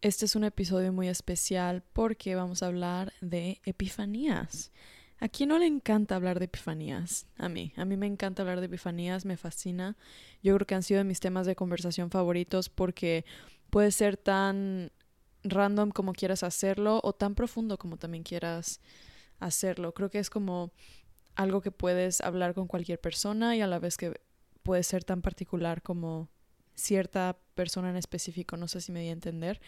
Este es un episodio muy especial porque vamos a hablar de epifanías. ¿A quién no le encanta hablar de epifanías? A mí, a mí me encanta hablar de epifanías, me fascina. Yo creo que han sido mis temas de conversación favoritos porque puede ser tan random como quieras hacerlo o tan profundo como también quieras hacerlo. Creo que es como algo que puedes hablar con cualquier persona y a la vez que puede ser tan particular como cierta persona en específico, no sé si me di a entender,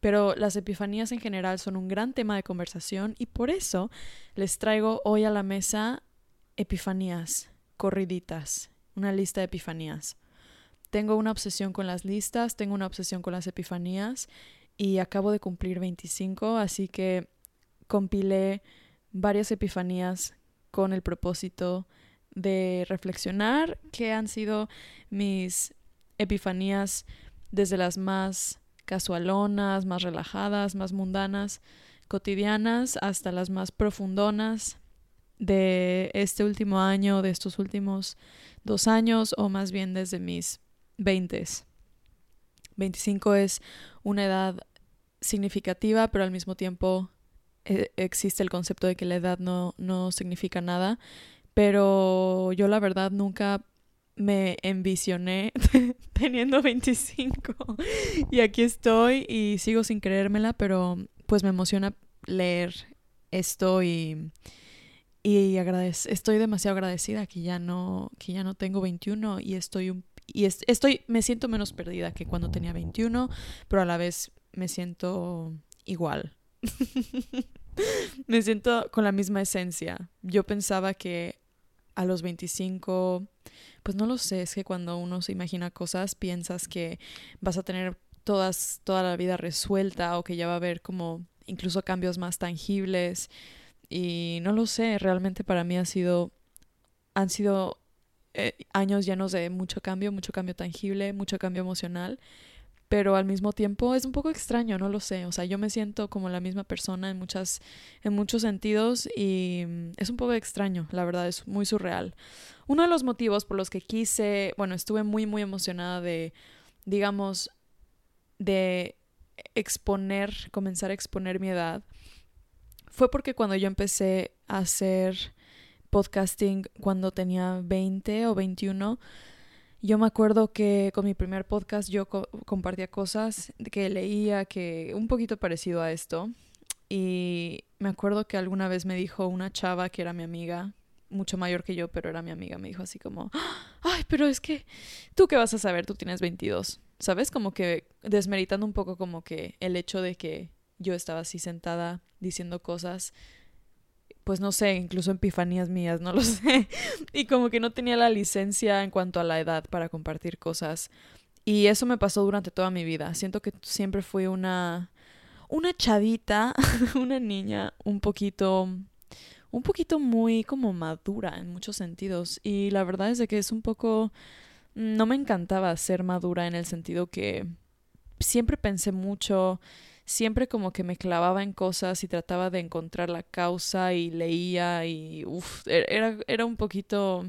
pero las epifanías en general son un gran tema de conversación y por eso les traigo hoy a la mesa epifanías, corriditas, una lista de epifanías. Tengo una obsesión con las listas, tengo una obsesión con las epifanías y acabo de cumplir 25, así que compilé varias epifanías con el propósito de reflexionar qué han sido mis epifanías desde las más casualonas, más relajadas, más mundanas, cotidianas, hasta las más profundonas de este último año, de estos últimos dos años, o más bien desde mis veintes. 25 es una edad significativa, pero al mismo tiempo eh, existe el concepto de que la edad no, no significa nada. Pero yo la verdad nunca me envisioné teniendo 25 y aquí estoy y sigo sin creérmela, pero pues me emociona leer esto y, y estoy demasiado agradecida que ya no que ya no tengo 21 y estoy un, y estoy me siento menos perdida que cuando tenía 21, pero a la vez me siento igual. me siento con la misma esencia. Yo pensaba que a los 25 pues no lo sé, es que cuando uno se imagina cosas piensas que vas a tener todas, toda la vida resuelta o que ya va a haber como incluso cambios más tangibles. Y no lo sé, realmente para mí ha sido, han sido eh, años llenos de mucho cambio, mucho cambio tangible, mucho cambio emocional pero al mismo tiempo es un poco extraño, no lo sé, o sea, yo me siento como la misma persona en muchas en muchos sentidos y mm, es un poco extraño, la verdad es muy surreal. Uno de los motivos por los que quise, bueno, estuve muy muy emocionada de digamos de exponer, comenzar a exponer mi edad fue porque cuando yo empecé a hacer podcasting cuando tenía 20 o 21 yo me acuerdo que con mi primer podcast yo compartía cosas que leía que un poquito parecido a esto. Y me acuerdo que alguna vez me dijo una chava que era mi amiga, mucho mayor que yo, pero era mi amiga, me dijo así como, ay, pero es que tú qué vas a saber, tú tienes 22, ¿sabes? Como que desmeritando un poco como que el hecho de que yo estaba así sentada diciendo cosas pues no sé, incluso epifanías mías, no lo sé. y como que no tenía la licencia en cuanto a la edad para compartir cosas. Y eso me pasó durante toda mi vida. Siento que siempre fui una una chavita, una niña un poquito un poquito muy como madura en muchos sentidos y la verdad es de que es un poco no me encantaba ser madura en el sentido que siempre pensé mucho, siempre como que me clavaba en cosas y trataba de encontrar la causa y leía y uff, e-, era, era un poquito,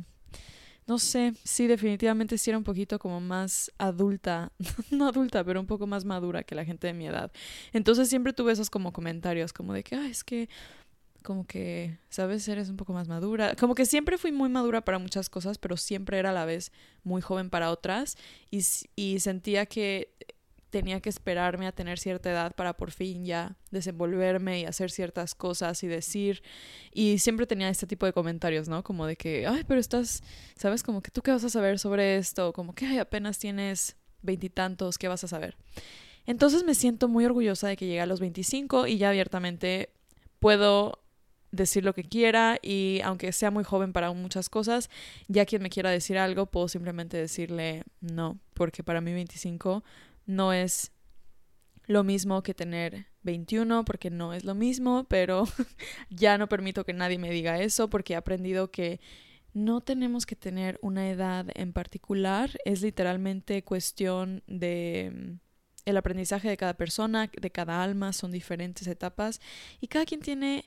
no sé, sí, definitivamente sí era un poquito como más adulta, no adulta, pero un poco más madura que la gente de mi edad. Entonces siempre tuve esos como comentarios como de que, ah, es que como que, ¿sabes? Eres un poco más madura. Como que siempre fui muy madura para muchas cosas, pero siempre era a la vez muy joven para otras. Y, y sentía que tenía que esperarme a tener cierta edad para por fin ya desenvolverme y hacer ciertas cosas y decir. Y siempre tenía este tipo de comentarios, ¿no? Como de que, ay, pero estás, ¿sabes? Como que tú qué vas a saber sobre esto, como que ay, apenas tienes veintitantos, ¿qué vas a saber? Entonces me siento muy orgullosa de que llegué a los 25 y ya abiertamente puedo decir lo que quiera y aunque sea muy joven para muchas cosas, ya quien me quiera decir algo, puedo simplemente decirle no, porque para mí 25 no es lo mismo que tener 21 porque no es lo mismo, pero ya no permito que nadie me diga eso porque he aprendido que no tenemos que tener una edad en particular, es literalmente cuestión de mm, el aprendizaje de cada persona, de cada alma, son diferentes etapas y cada quien tiene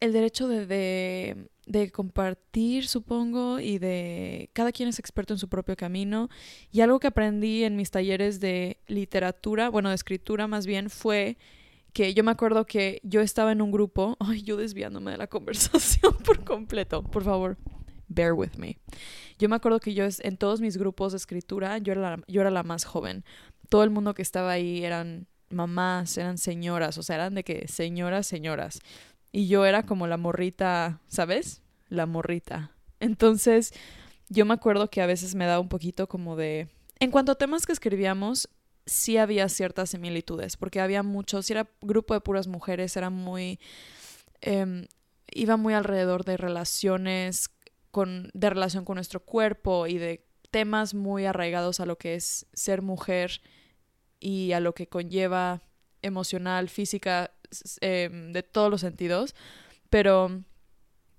el derecho de, de de compartir, supongo, y de cada quien es experto en su propio camino. Y algo que aprendí en mis talleres de literatura, bueno, de escritura más bien, fue que yo me acuerdo que yo estaba en un grupo, ay, yo desviándome de la conversación por completo, por favor, bear with me. Yo me acuerdo que yo en todos mis grupos de escritura, yo era la, yo era la más joven. Todo el mundo que estaba ahí eran mamás, eran señoras, o sea, eran de que señoras, señoras. Y yo era como la morrita, ¿sabes? La morrita. Entonces, yo me acuerdo que a veces me daba un poquito como de... En cuanto a temas que escribíamos, sí había ciertas similitudes, porque había muchos, si era grupo de puras mujeres, era muy... Eh, iba muy alrededor de relaciones, con, de relación con nuestro cuerpo y de temas muy arraigados a lo que es ser mujer y a lo que conlleva emocional, física, Em, de todos los sentidos, pero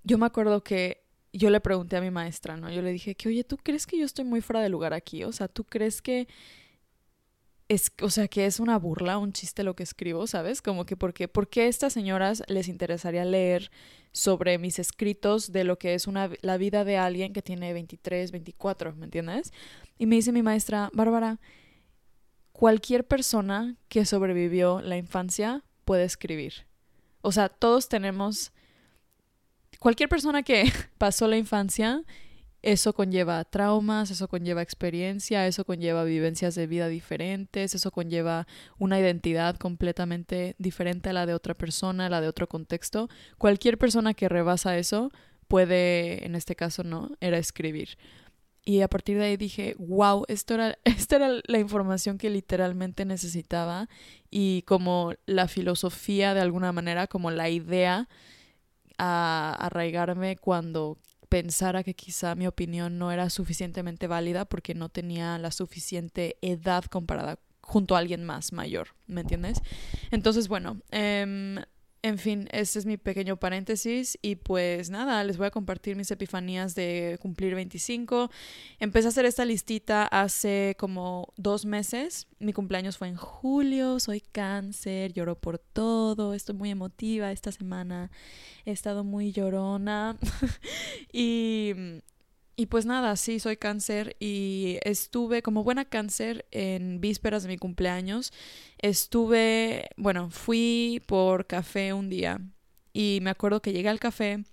yo me acuerdo que yo le pregunté a mi maestra, ¿no? Yo le dije que, oye, ¿tú crees que yo estoy muy fuera de lugar aquí? O sea, ¿tú crees que es, o sea, que es una burla, un chiste lo que escribo, ¿sabes? Como que, ¿por qué, ¿por qué a estas señoras les interesaría leer sobre mis escritos de lo que es una, la vida de alguien que tiene 23, 24, ¿me entiendes? Y me dice mi maestra, Bárbara, cualquier persona que sobrevivió la infancia puede escribir. O sea, todos tenemos... Cualquier persona que pasó la infancia, eso conlleva traumas, eso conlleva experiencia, eso conlleva vivencias de vida diferentes, eso conlleva una identidad completamente diferente a la de otra persona, a la de otro contexto. Cualquier persona que rebasa eso puede, en este caso no, era escribir. Y a partir de ahí dije, wow, esto era, esta era la información que literalmente necesitaba y como la filosofía de alguna manera, como la idea a arraigarme cuando pensara que quizá mi opinión no era suficientemente válida porque no tenía la suficiente edad comparada junto a alguien más mayor, ¿me entiendes? Entonces, bueno, eh, en fin, este es mi pequeño paréntesis y pues nada, les voy a compartir mis epifanías de cumplir 25. Empecé a hacer esta listita hace como dos meses. Mi cumpleaños fue en julio, soy cáncer, lloro por todo, estoy muy emotiva esta semana, he estado muy llorona y y pues nada, sí, soy cáncer y estuve como buena cáncer en vísperas de mi cumpleaños. Estuve, bueno, fui por café un día y me acuerdo que llegué al café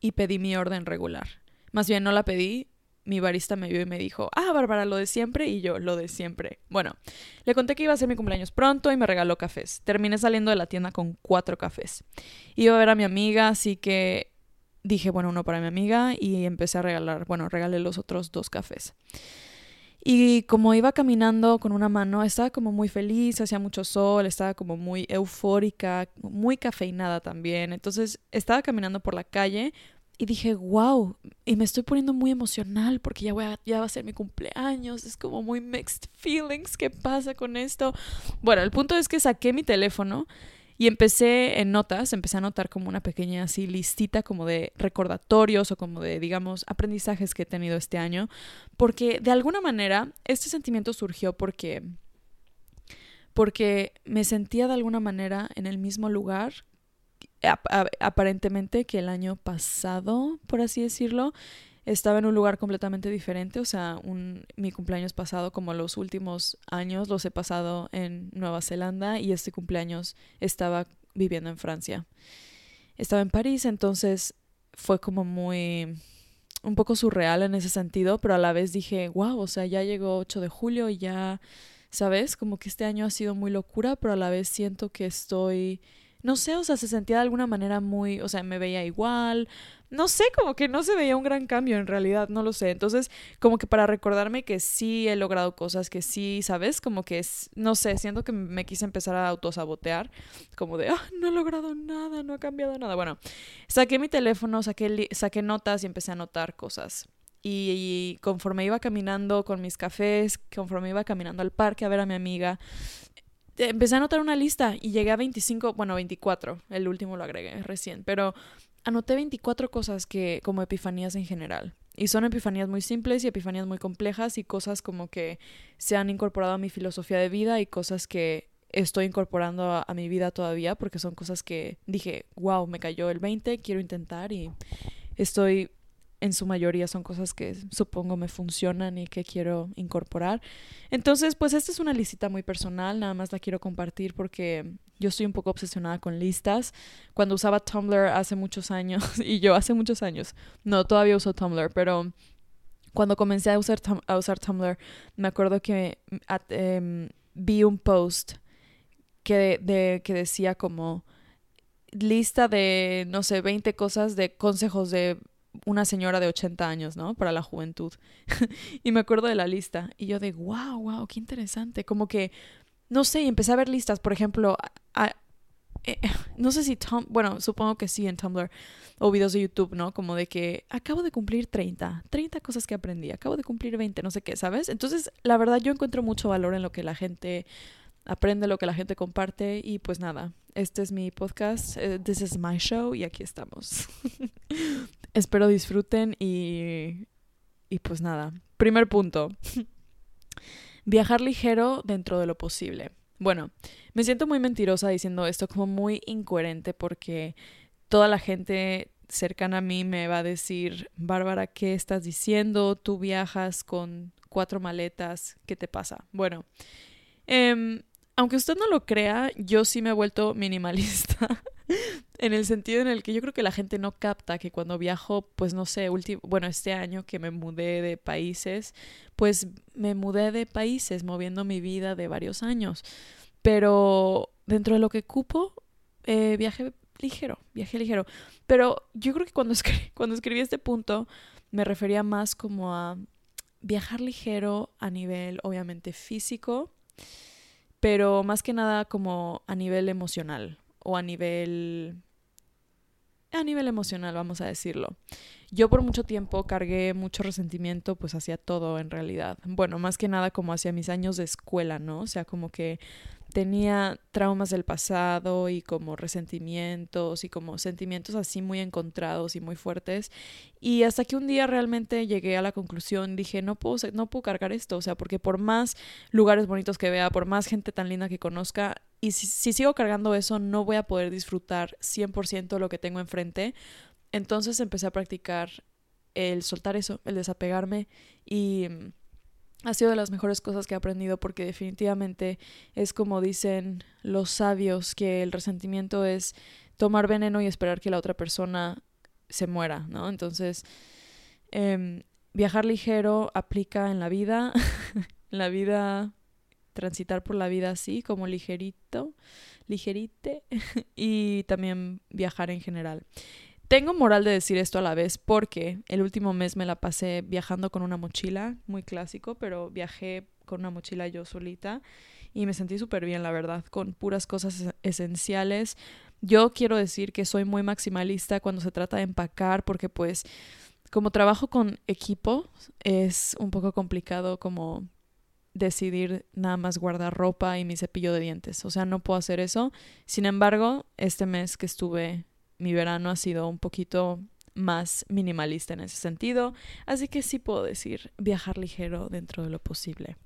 y pedí mi orden regular. Más bien no la pedí, mi barista me vio y me dijo, ah, Bárbara, lo de siempre y yo, lo de siempre. Bueno, le conté que iba a ser mi cumpleaños pronto y me regaló cafés. Terminé saliendo de la tienda con cuatro cafés. Iba a ver a mi amiga, así que dije, bueno, uno para mi amiga y empecé a regalar, bueno, regalé los otros dos cafés. Y como iba caminando con una mano, estaba como muy feliz, hacía mucho sol, estaba como muy eufórica, muy cafeinada también. Entonces estaba caminando por la calle y dije, wow, y me estoy poniendo muy emocional porque ya, voy a, ya va a ser mi cumpleaños, es como muy mixed feelings, ¿qué pasa con esto? Bueno, el punto es que saqué mi teléfono y empecé en notas, empecé a notar como una pequeña así listita como de recordatorios o como de, digamos, aprendizajes que he tenido este año, porque de alguna manera este sentimiento surgió porque porque me sentía de alguna manera en el mismo lugar aparentemente que el año pasado, por así decirlo, estaba en un lugar completamente diferente, o sea, un, mi cumpleaños pasado, como los últimos años, los he pasado en Nueva Zelanda y este cumpleaños estaba viviendo en Francia. Estaba en París, entonces fue como muy un poco surreal en ese sentido, pero a la vez dije, wow, o sea, ya llegó 8 de julio y ya, ¿sabes? Como que este año ha sido muy locura, pero a la vez siento que estoy no sé, o sea, se sentía de alguna manera muy, o sea, me veía igual, no sé, como que no se veía un gran cambio en realidad, no lo sé. Entonces, como que para recordarme que sí he logrado cosas, que sí, ¿sabes? Como que no sé, siento que me quise empezar a autosabotear, como de, ah, no he logrado nada, no ha cambiado nada. Bueno, saqué mi teléfono, saqué, saqué notas y empecé a anotar cosas. Y conforme iba caminando con mis cafés, conforme iba caminando al parque a ver a mi amiga, empecé a anotar una lista y llegué a 25, bueno, 24, el último lo agregué recién, pero anoté 24 cosas que como epifanías en general. Y son epifanías muy simples y epifanías muy complejas y cosas como que se han incorporado a mi filosofía de vida y cosas que estoy incorporando a, a, mi vida todavía porque son cosas que dije, wow, me cayó el 20, quiero intentar y estoy en su mayoría son cosas que supongo me funcionan y que quiero incorporar. Entonces, pues esta es una lista muy personal, nada más la quiero compartir porque yo estoy un poco obsesionada con listas. Cuando usaba Tumblr hace muchos años, y yo hace muchos años, no, todavía uso Tumblr, pero cuando comencé a usar, a usar Tumblr, me acuerdo que em, vi un post que, de, que decía como lista de, no sé, 20 cosas de consejos de una señora de 80 años, ¿no? Para la juventud. y me acuerdo de la lista. Y yo de, wow, wow, qué interesante. Como que, no sé, y empecé a ver listas, por ejemplo, eh, no sé si Tom, bueno, supongo que sí en Tumblr o videos de YouTube, ¿no? Como de que acabo de cumplir 30, 30 cosas que aprendí, acabo de cumplir 20, no sé qué, ¿sabes? Entonces, la verdad yo encuentro mucho valor en lo que la gente aprende, lo que la gente comparte y pues nada, este es mi podcast, eh, this is my show y aquí estamos. Espero disfruten y, y pues nada. Primer punto. Viajar ligero dentro de lo posible. Bueno, me siento muy mentirosa diciendo esto como muy incoherente porque toda la gente cercana a mí me va a decir, Bárbara, ¿qué estás diciendo? Tú viajas con cuatro maletas, ¿qué te pasa? Bueno, eh, aunque usted no lo crea, yo sí me he vuelto minimalista. en el sentido en el que yo creo que la gente no capta que cuando viajo, pues no sé, bueno, este año que me mudé de países, pues me mudé de países moviendo mi vida de varios años. Pero dentro de lo que cupo, eh, viaje ligero, viaje ligero. Pero yo creo que cuando, cuando escribí este punto, me refería más como a viajar ligero a nivel, obviamente, físico pero más que nada como a nivel emocional o a nivel a nivel emocional, vamos a decirlo. Yo por mucho tiempo cargué mucho resentimiento pues hacia todo en realidad. Bueno, más que nada como hacia mis años de escuela, ¿no? O sea, como que tenía traumas del pasado y como resentimientos y como sentimientos así muy encontrados y muy fuertes. Y hasta que un día realmente llegué a la conclusión, dije, no puedo, no puedo cargar esto, o sea, porque por más lugares bonitos que vea, por más gente tan linda que conozca, y si, si sigo cargando eso, no voy a poder disfrutar 100% lo que tengo enfrente. Entonces empecé a practicar el soltar eso, el desapegarme y ha sido de las mejores cosas que he aprendido porque definitivamente es como dicen los sabios que el resentimiento es tomar veneno y esperar que la otra persona se muera, ¿no? Entonces, em, viajar ligero aplica en la vida, en la vida, transitar por la vida así, como ligerito, ligerite, y también viajar en general. Tengo moral de decir esto a la vez porque el último mes me la pasé viajando con una mochila, muy clásico, pero viajé con una mochila yo solita y me sentí súper bien, la verdad, con puras cosas esenciales. Yo quiero decir que soy muy maximalista cuando se trata de empacar porque pues como trabajo con equipo es un poco complicado como decidir nada más guardar ropa y mi cepillo de dientes. O sea, no puedo hacer eso. Sin embargo, este mes que estuve mi verano ha sido un poquito más minimalista en ese sentido, así que sí puedo decir viajar ligero dentro de lo posible.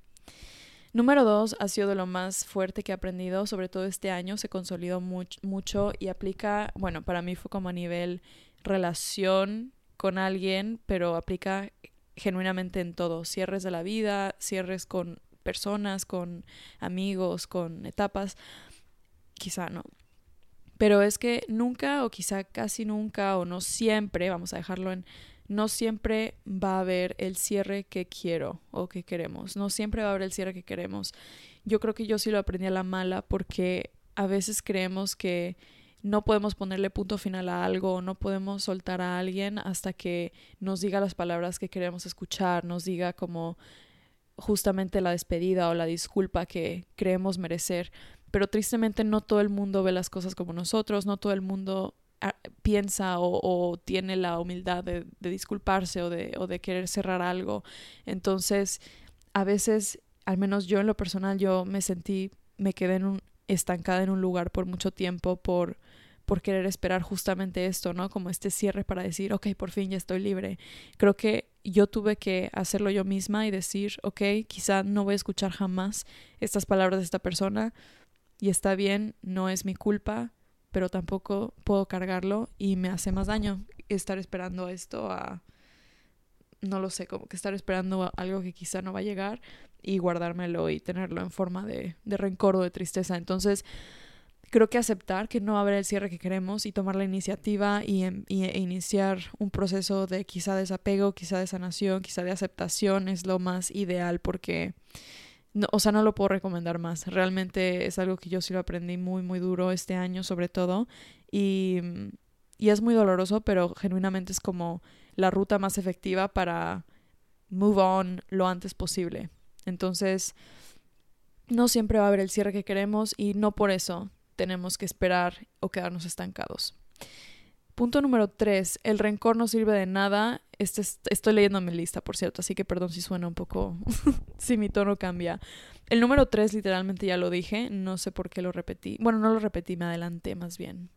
Número dos, ha sido de lo más fuerte que he aprendido, sobre todo este año, se consolidó mucho y aplica, bueno, para mí fue como a nivel relación con alguien, pero aplica genuinamente en todo, cierres de la vida, cierres con personas, con amigos, con etapas, quizá no, pero es que nunca o quizá casi nunca o no siempre, vamos a dejarlo en, no siempre va a haber el cierre que quiero o que queremos, no siempre va a haber el cierre que queremos. Yo creo que yo sí lo aprendí a la mala porque a veces creemos que no podemos ponerle punto final a algo, o no podemos soltar a alguien hasta que nos diga las palabras que queremos escuchar, nos diga como justamente la despedida o la disculpa que creemos merecer pero tristemente no todo el mundo ve las cosas como nosotros, no todo el mundo ah, piensa o, tiene la humildad de, disculparse o de, o de querer cerrar algo. Entonces, a veces, al menos yo en lo personal, yo me sentí, me quedé en un, estancada en un lugar por mucho tiempo por por querer esperar justamente esto, ¿no? Como este cierre para decir, ok, por fin ya estoy libre. Creo que yo tuve que hacerlo yo misma y decir, ok, quizá no voy a escuchar jamás estas palabras de esta persona, y está bien, no es mi culpa, pero tampoco puedo cargarlo y me hace más daño estar esperando esto a, no lo sé, como que estar esperando algo que quizá no va a llegar y guardármelo y tenerlo en forma de, de rencor o de tristeza. Entonces, creo que aceptar que no va a haber el cierre que queremos y tomar la iniciativa y, em, e iniciar un proceso de quizá desapego, quizá de sanación, quizá de aceptación es lo más ideal porque, no, o sea, no lo puedo recomendar más. Realmente es algo que yo sí lo aprendí muy, muy duro este año sobre todo y, y es muy doloroso, pero genuinamente es como la ruta más efectiva para move on lo antes posible. Entonces, no siempre va a haber el cierre que queremos y no por eso tenemos que esperar o quedarnos estancados. Punto número tres, el rencor no sirve de nada. Este estoy leyendo mi lista, por cierto, así que perdón si suena un poco, si mi tono cambia. El número tres literalmente ya lo dije, no sé por qué lo repetí. Bueno, no lo repetí, me adelanté más bien.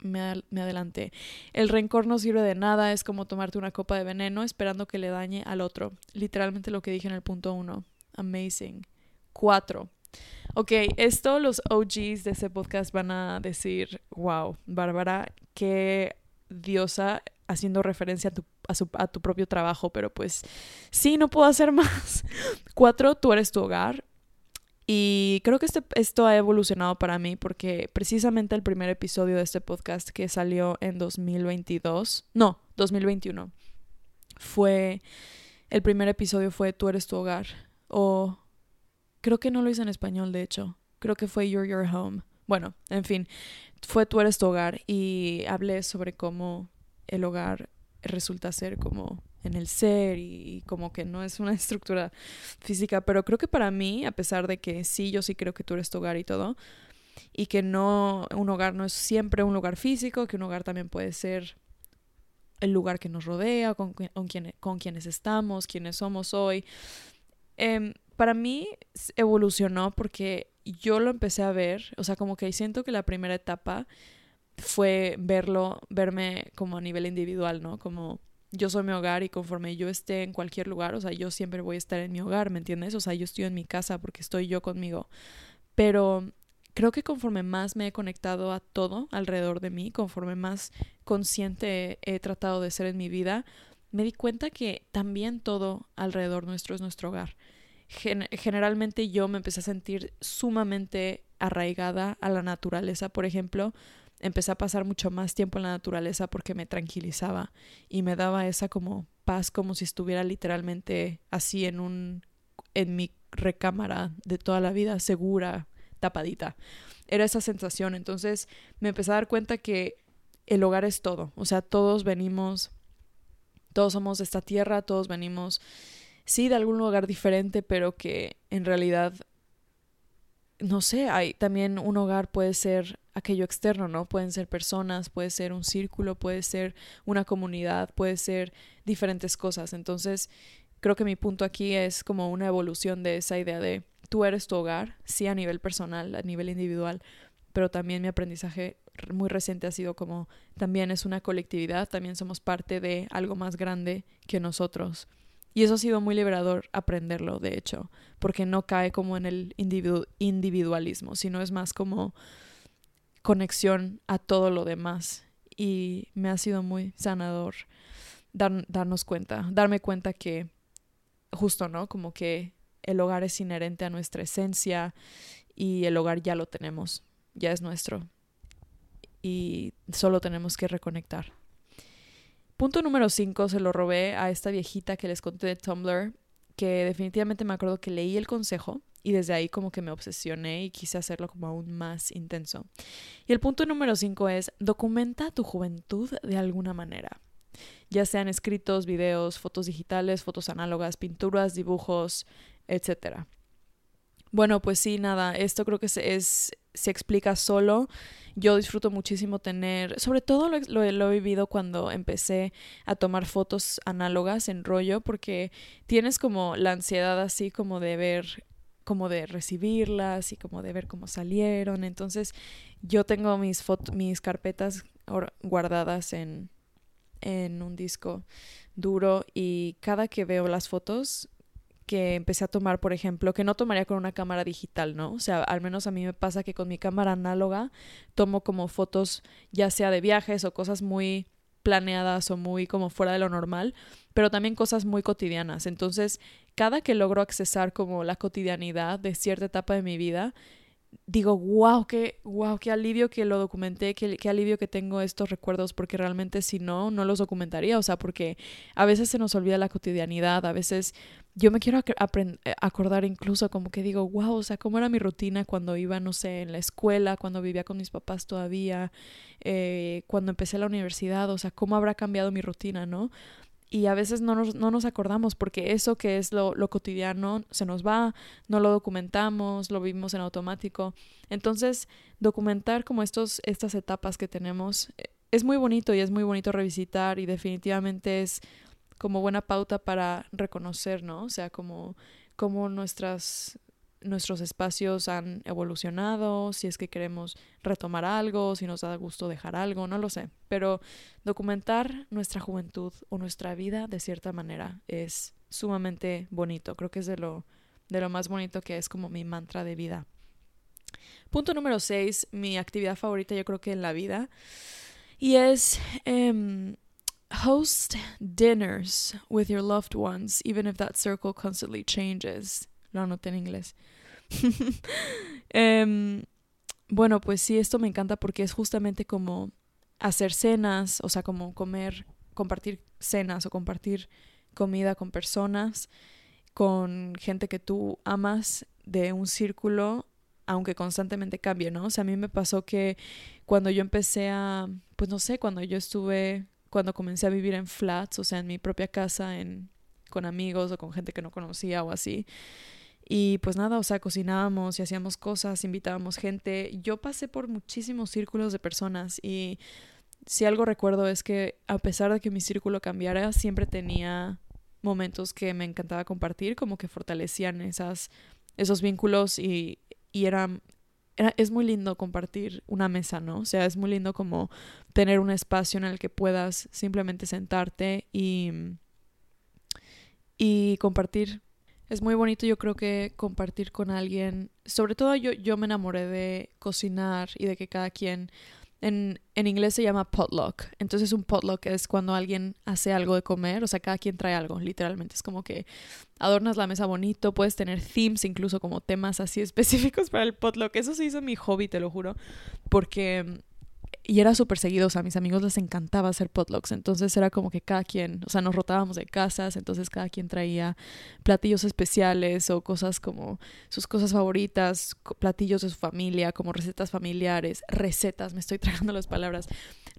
Me, me adelanté. El rencor no sirve de nada, es como tomarte una copa de veneno esperando que le dañe al otro. Literalmente lo que dije en el punto uno. Amazing. Cuatro. Ok, esto los OGs de ese podcast van a decir, wow, Bárbara, qué diosa haciendo referencia a tu, a, tu propio trabajo, pero pues sí, no puedo hacer más. Cuatro, tú eres tu hogar. Y creo que este, esto ha evolucionado para mí porque precisamente el primer episodio de este podcast que salió en 2022, no, 2021, fue, el primer episodio fue Tú eres tu hogar o Creo que no lo hice en español, de hecho. Creo que fue You're Your Home. Bueno, en fin, fue Tú eres tu hogar y hablé sobre cómo el hogar resulta ser como en el ser y, como que no es una estructura física, pero creo que para mí, a pesar de que sí, yo sí creo que tú eres tu hogar y todo, y que no, un hogar no es siempre un lugar físico, que un hogar también puede ser el lugar que nos rodea, con, con, con quienes estamos, quienes somos hoy. Eh, para mí evolucionó porque yo lo empecé a ver, o sea, como que siento que la primera etapa fue verlo, verme como a nivel individual, ¿no? Como yo soy mi hogar y conforme yo esté en cualquier lugar, o sea, yo siempre voy a estar en mi hogar, ¿me entiendes? O sea, yo estoy en mi casa porque estoy yo conmigo. Pero creo que conforme más me he conectado a todo alrededor de mí, conforme más consciente he tratado de ser en mi vida, me di cuenta que también todo alrededor nuestro es nuestro hogar generalmente yo me empecé a sentir sumamente arraigada a la naturaleza, por ejemplo. Empecé a pasar mucho más tiempo en la naturaleza porque me tranquilizaba y me daba esa como paz como si estuviera literalmente así en un en mi recámara de toda la vida segura, tapadita. Era esa sensación, entonces me empecé a dar cuenta que el hogar es todo, o sea, todos venimos todos somos de esta tierra, todos venimos sí de algún lugar diferente, pero que en realidad, no sé, hay también un hogar puede ser aquello externo, ¿no? Pueden ser personas, puede ser un círculo, puede ser una comunidad, puede ser diferentes cosas. Entonces, creo que mi punto aquí es como una evolución de esa idea de tú eres tu hogar, sí a nivel personal, a nivel individual, pero también mi aprendizaje muy reciente ha sido como también es una colectividad, también somos parte de algo más grande que nosotros. Y eso ha sido muy liberador aprenderlo, de hecho, porque no cae como en el individualismo, sino es más como conexión a todo lo demás. Y me ha sido muy sanador darnos cuenta, darme cuenta que justo, ¿no? Como que el hogar es inherente a nuestra esencia y el hogar ya lo tenemos, ya es nuestro. Y solo tenemos que reconectar. Punto número 5 se lo robé a esta viejita que les conté de Tumblr, que definitivamente me acuerdo que leí el consejo y desde ahí como que me obsesioné y quise hacerlo como aún más intenso. Y el punto número 5 es documenta tu juventud de alguna manera. Ya sean escritos, videos, fotos digitales, fotos análogas, pinturas, dibujos, etc. Bueno, pues sí, nada, esto creo que es, se explica solo yo disfruto muchísimo tener, sobre todo lo, lo, he vivido cuando empecé a tomar fotos análogas en rollo, porque tienes como la ansiedad así como de ver como de recibirlas y como de ver cómo salieron. Entonces yo tengo mis, mis carpetas guardadas en, en un disco duro y cada que veo las fotos que empecé a tomar, por ejemplo, que no tomaría con una cámara digital, ¿no? O sea, al menos a mí me pasa que con mi cámara análoga tomo como fotos ya sea de viajes o cosas muy planeadas o muy como fuera de lo normal, pero también cosas muy cotidianas. Entonces, cada que logro accesar como la cotidianidad de cierta etapa de mi vida, digo, wow, qué, wow, qué alivio que lo documenté, qué, qué, alivio que tengo estos recuerdos, porque realmente si no, no los documentaría, o sea, porque a veces se nos olvida la cotidianidad, a veces yo me quiero eh, acordar incluso como que digo, wow, o sea, cómo era mi rutina cuando iba, no sé, en la escuela, cuando vivía con mis papás todavía, eh, cuando empecé la universidad, o sea, cómo habrá cambiado mi rutina, ¿no? Y a veces no nos, no nos acordamos porque eso que es lo, lo, cotidiano se nos va, no lo documentamos, lo vivimos en automático. Entonces, documentar como estos, estas etapas que tenemos eh, es muy bonito y es muy bonito revisitar y definitivamente es como buena pauta para reconocer, ¿no? O sea, como, como nuestras nuestros espacios han evolucionado, si es que queremos retomar algo, si nos da gusto dejar algo, no lo sé. Pero documentar nuestra juventud o nuestra vida de cierta manera es sumamente bonito. Creo que es de lo, de lo más bonito que es como mi mantra de vida. Punto número 6, mi actividad favorita yo creo que en la vida. Y es um, host dinners with your loved ones, even if that circle constantly changes. Lo anoté en inglés. Em, bueno, pues sí, esto me encanta porque es justamente como hacer cenas, o sea, como comer, compartir cenas o compartir comida con personas, con gente que tú amas de un círculo, aunque constantemente cambie, ¿no? O sea, a mí me pasó que cuando yo empecé a, pues no sé, cuando yo estuve, cuando comencé a vivir en flats, o sea, en mi propia casa, en, con amigos o con gente que no conocía o así, y pues nada, o sea, cocinábamos y hacíamos cosas, invitábamos gente. Yo pasé por muchísimos círculos de personas y si algo recuerdo es que a pesar de que mi círculo cambiara, siempre tenía momentos que me encantaba compartir, como que fortalecían esas, esos vínculos y, y eran, era, es muy lindo compartir una mesa, ¿no? O sea, es muy lindo como tener un espacio en el que puedas simplemente sentarte y, y compartir es muy bonito yo creo que compartir con alguien, sobre todo yo, yo me enamoré de cocinar y de que cada quien, en, en inglés se llama potluck, entonces un potluck es cuando alguien hace algo de comer, o sea, cada quien trae algo, literalmente, es como que adornas la mesa bonito, puedes tener themes, incluso como temas así específicos para el potluck, eso se hizo mi hobby, te lo juro, porque y era súper seguido, o sea, a mis amigos les encantaba hacer potlucks, entonces era como que cada quien, o sea, nos rotábamos de casas, entonces cada quien traía platillos especiales o cosas como sus cosas favoritas, platillos de su familia, como recetas familiares, recetas, me estoy tragando las palabras,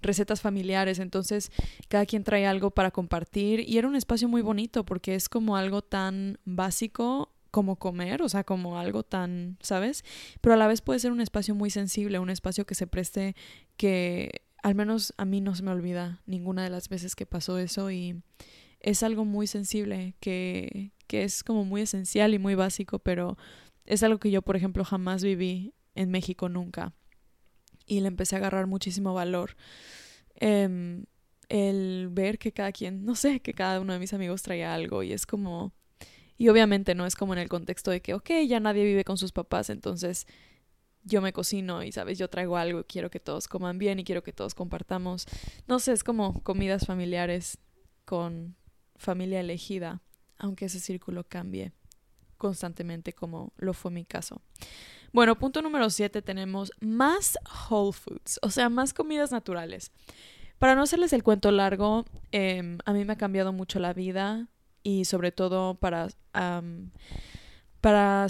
recetas familiares, entonces cada quien trae algo para compartir y era un espacio muy bonito porque es como algo tan básico como comer, o sea, como algo tan, ¿sabes? Pero a la vez puede ser un espacio muy sensible, un espacio que se preste, que al menos a mí no se me olvida ninguna de las veces que pasó eso y es algo muy sensible, que, que es como muy esencial y muy básico, pero es algo que yo, por ejemplo, jamás viví en México nunca. Y le empecé a agarrar muchísimo valor. Em, el ver que cada quien, no sé, que cada uno de mis amigos traía algo y es como y obviamente no es como en el contexto de que, ok, ya nadie vive con sus papás, entonces yo me cocino y, sabes, yo traigo algo quiero que todos coman bien y quiero que todos compartamos. No sé, es como comidas familiares con familia elegida, aunque ese círculo cambie constantemente como lo fue mi caso. Bueno, punto número 7 tenemos más whole foods, o sea, más comidas naturales. Para no hacerles el cuento largo, eh, a mí me ha cambiado mucho la vida y sobre todo para, para,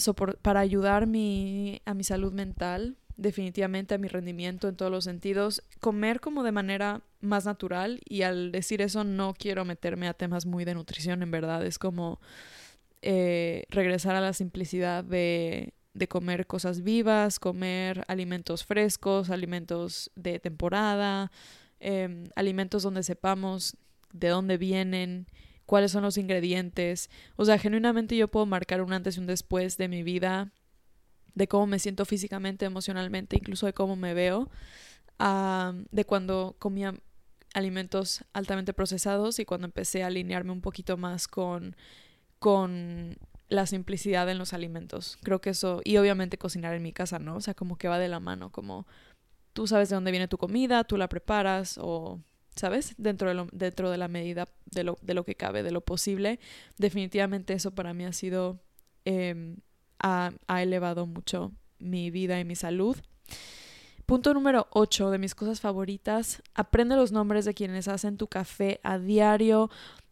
ayudar mi, a mi salud mental, definitivamente a mi rendimiento en todos los sentidos, comer como de manera más natural y al decir eso no quiero meterme a temas muy de nutrición, en verdad, es como eh, regresar a la simplicidad de, de comer cosas vivas, comer alimentos frescos, alimentos de temporada, em, alimentos donde sepamos de dónde vienen cuáles son los ingredientes. O sea, genuinamente yo puedo marcar un antes y un después de mi vida, de cómo me siento físicamente, emocionalmente, incluso de cómo me veo, de cuando comía alimentos altamente procesados y cuando empecé a alinearme un poquito más con, con la simplicidad en los alimentos. Creo que eso, y obviamente cocinar en mi casa, ¿no? O sea, como que va de la mano, como tú sabes de dónde viene tu comida, tú la preparas o, ¿sabes? Dentro de, lo, dentro de la medida de lo, de lo que cabe, de lo posible. Definitivamente eso para mí ha sido, em, ha, ha elevado mucho mi vida y mi salud. Punto número 8 de mis cosas favoritas. Aprende los nombres de quienes hacen tu café a diario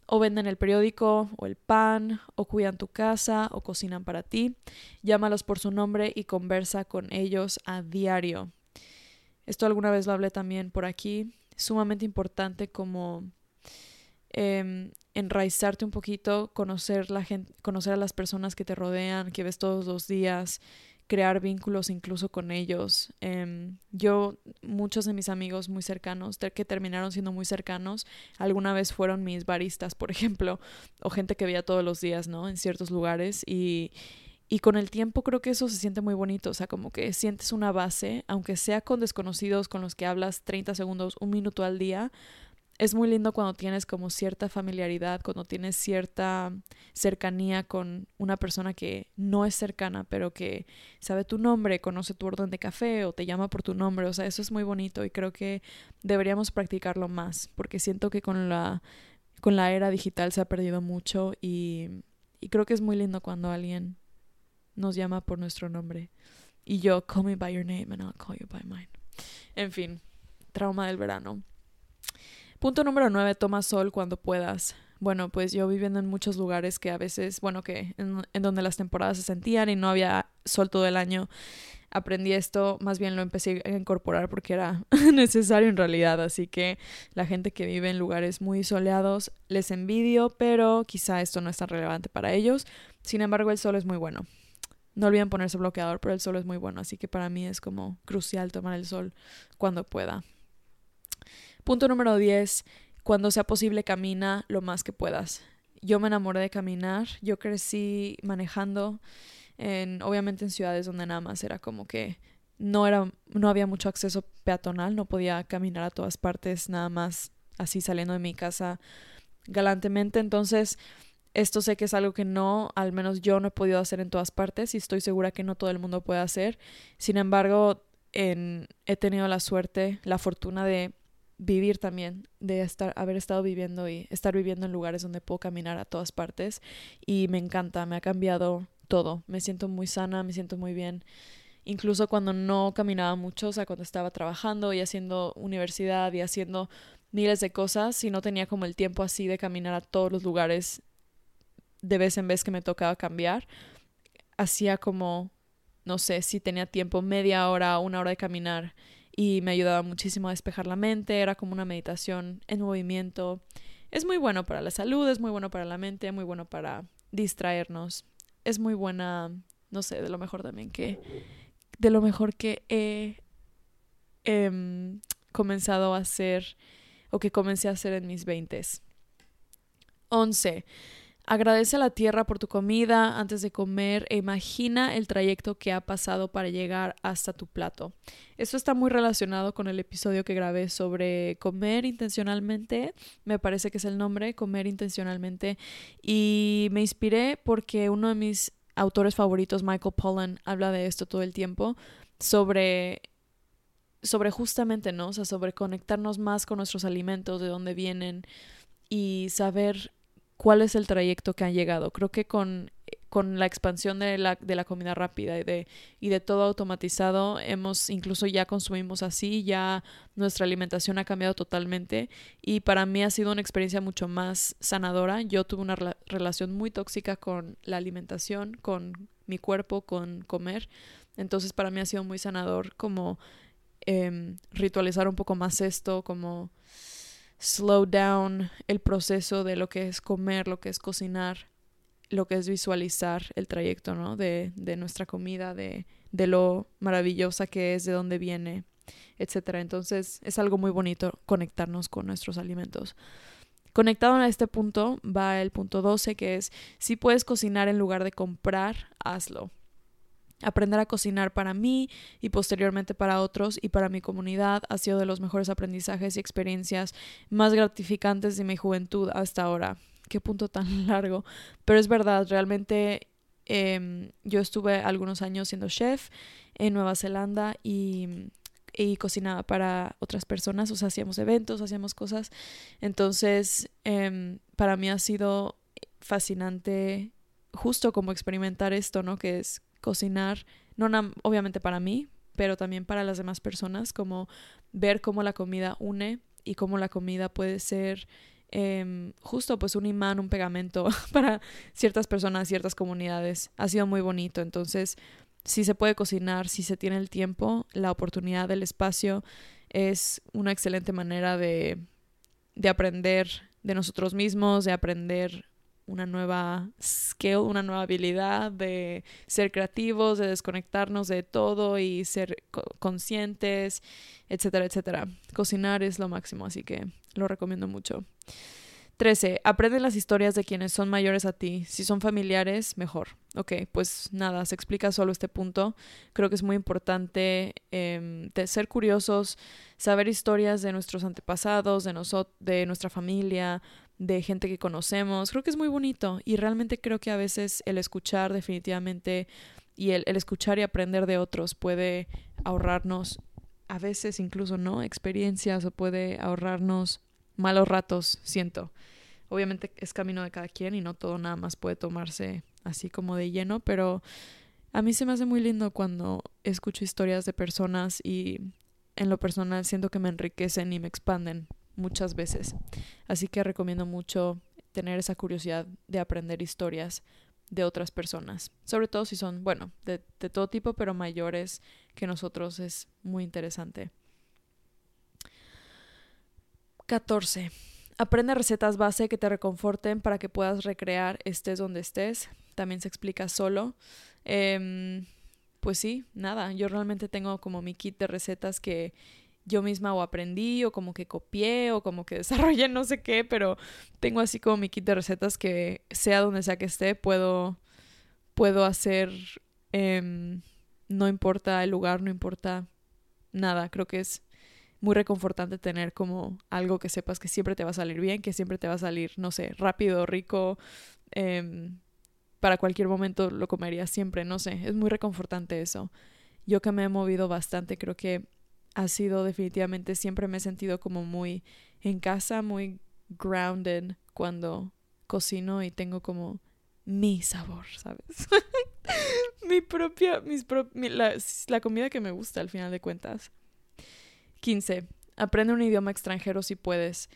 o venden el periódico o el pan o cuidan tu casa o cocinan para ti. Llámalos por su nombre y conversa con ellos a diario. Esto alguna vez lo hablé también por aquí. Sumamente importante como eh, enraizarte un poquito, conocer, la gente, conocer a las personas que te rodean, que ves todos los días, crear vínculos incluso con ellos. Em, yo, muchos de mis amigos muy cercanos, que terminaron siendo muy cercanos, alguna vez fueron mis baristas, por ejemplo, o gente que veía todos los días, ¿no? En ciertos lugares y... Y con el tiempo creo que eso se siente muy bonito, o sea, como que sientes una base, aunque sea con desconocidos con los que hablas 30 segundos, un minuto al día, es muy lindo cuando tienes como cierta familiaridad, cuando tienes cierta cercanía con una persona que no es cercana, pero que sabe tu nombre, conoce tu orden de café o te llama por tu nombre. O sea, eso es muy bonito y creo que deberíamos practicarlo más, porque siento que con la, con la era digital se ha perdido mucho y, y creo que es muy lindo cuando alguien nos llama por nuestro nombre. Y yo, call me by your name and I'll call you by mine. En fin, trauma del verano. Punto número 9, toma sol cuando puedas. Bueno, pues yo viviendo en muchos lugares que a veces, bueno, que en, donde las temporadas se sentían y no había sol todo el año, aprendí esto, más bien lo empecé a incorporar porque era necesario en realidad, así que la gente que vive en lugares muy soleados les envidio, pero quizá esto no es tan relevante para ellos. Sin embargo, el sol es muy bueno. No olviden ponerse bloqueador, pero el sol es muy bueno, así que para mí es como crucial tomar el sol cuando pueda. Punto número 10. Cuando sea posible, camina lo más que puedas. Yo me enamoré de caminar. Yo crecí manejando, en, obviamente en ciudades donde nada más era como que no, era, no había mucho acceso peatonal, no podía caminar a todas partes, nada más así saliendo de mi casa galantemente. Entonces, esto sé que es algo que no, al menos yo no he podido hacer en todas partes y estoy segura que no todo el mundo puede hacer. Sin embargo, en, he tenido la suerte, la fortuna de vivir también, de estar, haber estado viviendo y estar viviendo en lugares donde puedo caminar a todas partes y me encanta, me ha cambiado todo, me siento muy sana, me siento muy bien. Incluso cuando no caminaba mucho, o sea, cuando estaba trabajando y haciendo universidad y haciendo miles de cosas, y no tenía como el tiempo así de caminar a todos los lugares de vez en vez que me tocaba cambiar, hacía como, no sé, si tenía tiempo, media hora, una hora de caminar y me ayudaba muchísimo a despejar la mente, era como una meditación en movimiento. Es muy bueno para la salud, es muy bueno para la mente, muy bueno para distraernos. Es muy buena, no sé, de lo mejor también que de lo mejor que he em, comenzado a hacer o que comencé a hacer en mis veintes. 11. Agradece a la tierra por tu comida antes de comer e imagina el trayecto que ha pasado para llegar hasta tu plato. Esto está muy relacionado con el episodio que grabé sobre comer intencionalmente, me parece que es el nombre, comer intencionalmente, y me inspiré porque uno de mis autores favoritos, Michael Pollan, habla de esto todo el tiempo, sobre sobre justamente, ¿no? O sea, sobre conectarnos más con nuestros alimentos, de dónde vienen y saber cuál es el trayecto que han llegado. Creo que con, con la expansión de la, de la comida rápida y de, y de todo automatizado, hemos incluso ya consumimos así, ya nuestra alimentación ha cambiado totalmente y para mí ha sido una experiencia mucho más sanadora. Yo tuve una relación muy tóxica con la alimentación, con mi cuerpo, con comer. Entonces para mí ha sido muy sanador como eh, ritualizar un poco más esto, como slow down el proceso de lo que es comer, lo que es cocinar, lo que es visualizar el trayecto, ¿no? De, de nuestra comida, de, de lo maravillosa que es, de dónde viene, etcétera. Entonces es algo muy bonito conectarnos con nuestros alimentos. Conectado a este punto va el punto 12 que es si puedes cocinar en lugar de comprar, hazlo. Aprender a cocinar para mí y posteriormente para otros y para mi comunidad ha sido de los mejores aprendizajes y experiencias más gratificantes de mi juventud hasta ahora. Qué punto tan largo. Pero es verdad, realmente Em, yo estuve algunos años siendo chef en Nueva Zelanda y, y, cocinaba para otras personas, o sea, hacíamos eventos, hacíamos cosas. Entonces, em, para mí ha sido fascinante justo como experimentar esto, ¿no? Que es cocinar, no obviamente para mí, pero también para las demás personas, como ver cómo la comida une y cómo la comida puede ser Em, justo pues un imán, un pegamento para ciertas personas, ciertas comunidades. Ha sido muy bonito. Entonces, si se puede cocinar, si se tiene el tiempo, la oportunidad del espacio es una excelente manera de, de aprender de nosotros mismos, de aprender una nueva skill, una nueva habilidad de ser creativos, de desconectarnos de todo y ser conscientes, etcétera, etcétera. Cocinar es lo máximo, así que lo recomiendo mucho. 13. Aprende las historias de quienes son mayores a ti. Si son familiares, mejor. Ok, pues nada, se explica solo este punto. Creo que es muy importante eh, ser curiosos, saber historias de nuestros antepasados, de, de nuestra familia, de gente que conocemos. Creo que es muy bonito y realmente creo que a veces el escuchar definitivamente y el, escuchar y aprender de otros puede ahorrarnos, a veces incluso no, experiencias o puede ahorrarnos malos ratos, siento. Obviamente es camino de cada quien y no todo nada más puede tomarse así como de lleno, pero a mí se me hace muy lindo cuando escucho historias de personas y en lo personal siento que me enriquecen y me expanden muchas veces. Así que recomiendo mucho tener esa curiosidad de aprender historias de otras personas, sobre todo si son, bueno, de, todo tipo, pero mayores que nosotros es muy interesante. 14. Aprende recetas base que te reconforten para que puedas recrear estés donde estés. También se explica solo. Em, pues sí, nada, yo realmente tengo como mi kit de recetas que yo misma o aprendí o como que copié o como que desarrollé no sé qué, pero tengo así como mi kit de recetas que sea donde sea que esté, puedo, puedo hacer, em, no importa el lugar, no importa nada, creo que es muy reconfortante tener como algo que sepas que siempre te va a salir bien, que siempre te va a salir, no sé, rápido, rico, em, para cualquier momento lo comería siempre, no sé, es muy reconfortante eso. Yo que me he movido bastante, creo que ha sido definitivamente, siempre me he sentido como muy en casa, muy grounded cuando cocino y tengo como mi sabor, ¿sabes? mi propia, mis la, la comida que me gusta al final de cuentas. 15. Aprende un idioma extranjero si puedes.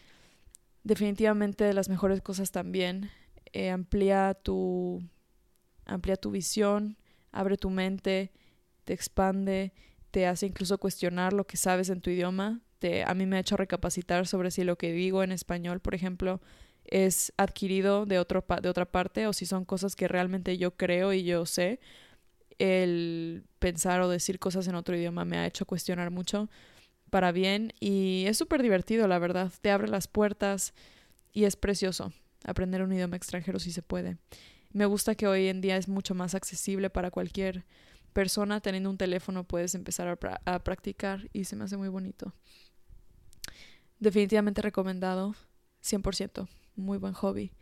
Definitivamente de las mejores cosas también. Eh, amplía tu amplía tu visión, abre tu mente, te expande te hace incluso cuestionar lo que sabes en tu idioma. Te, a mí me ha hecho recapacitar sobre si lo que digo en español, por ejemplo, es adquirido de, otro, de otra parte o si son cosas que realmente yo creo y yo sé. El pensar o decir cosas en otro idioma me ha hecho cuestionar mucho para bien y es súper divertido, la verdad. Te abre las puertas y es precioso aprender un idioma extranjero si se puede. Me gusta que hoy en día es mucho más accesible para cualquier persona teniendo un teléfono puedes empezar a, practicar y se me hace muy bonito. Definitivamente recomendado, 100%, muy buen hobby.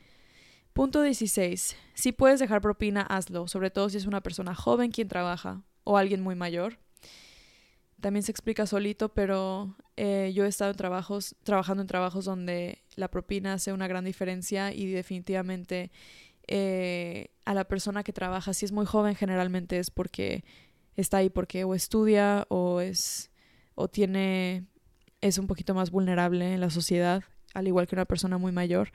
Punto 16. Si puedes dejar propina, hazlo, sobre todo si es una persona joven quien trabaja o alguien muy mayor. También se explica solito, pero eh, yo he estado en trabajos, trabajando en trabajos donde la propina hace una gran diferencia y definitivamente eh, a la persona que trabaja, si es muy joven generalmente es porque está ahí porque o estudia o es o tiene es un poquito más vulnerable en la sociedad, al igual que una persona muy mayor.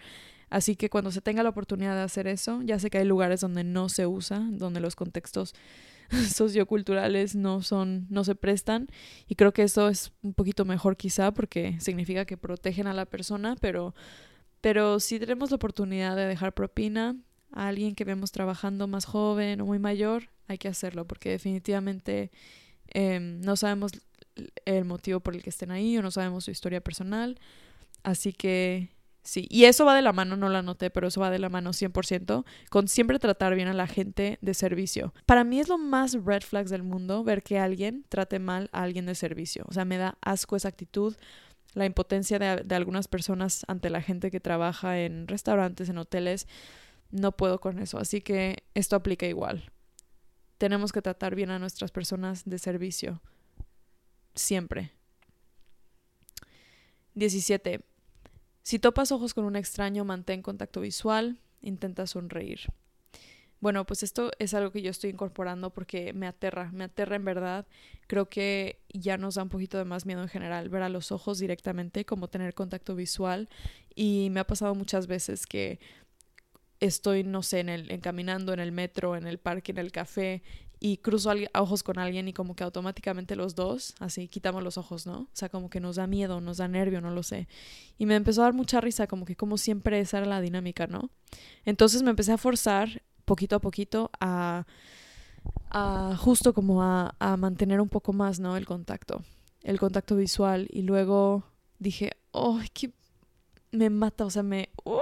Así que cuando se tenga la oportunidad de hacer eso, ya sé que hay lugares donde no se usa, donde los contextos socioculturales no son no se prestan y creo que eso es un poquito mejor quizá porque significa que protegen a la persona, pero pero si tenemos la oportunidad de dejar propina, a alguien que vemos trabajando más joven o muy mayor, hay que hacerlo porque definitivamente em, no sabemos el motivo por el que estén ahí o no sabemos su historia personal. Así que sí, y eso va de la mano, no lo anoté, pero eso va de la mano 100% con siempre tratar bien a la gente de servicio. Para mí es lo más red flags del mundo ver que alguien trate mal a alguien de servicio. O sea, me da asco esa actitud la impotencia de, de, algunas personas ante la gente que trabaja en restaurantes, en hoteles, no puedo con eso. Así que esto aplica igual. Tenemos que tratar bien a nuestras personas de servicio. Siempre. 17. Si topas ojos con un extraño, mantén contacto visual, intenta sonreír. Bueno, pues esto es algo que yo estoy incorporando porque me aterra, me aterra en verdad. Creo que ya nos da un poquito de más miedo en general ver a los ojos directamente, como tener contacto visual. Y me ha pasado muchas veces que estoy, no sé, en el, en caminando en el metro, en el parque, en el café, y cruzo ojos con alguien y como que automáticamente los dos, así, quitamos los ojos, ¿no? O sea, como que nos da miedo, nos da nervio, no lo sé. Y me empezó a dar mucha risa, como que como siempre esa era la dinámica, ¿no? Entonces me empecé a forzar poquito a poquito a, a justo como a, a mantener un poco más, ¿no? El contacto, el contacto visual. Y luego dije, oh, que me mata, o sea, me... Uh,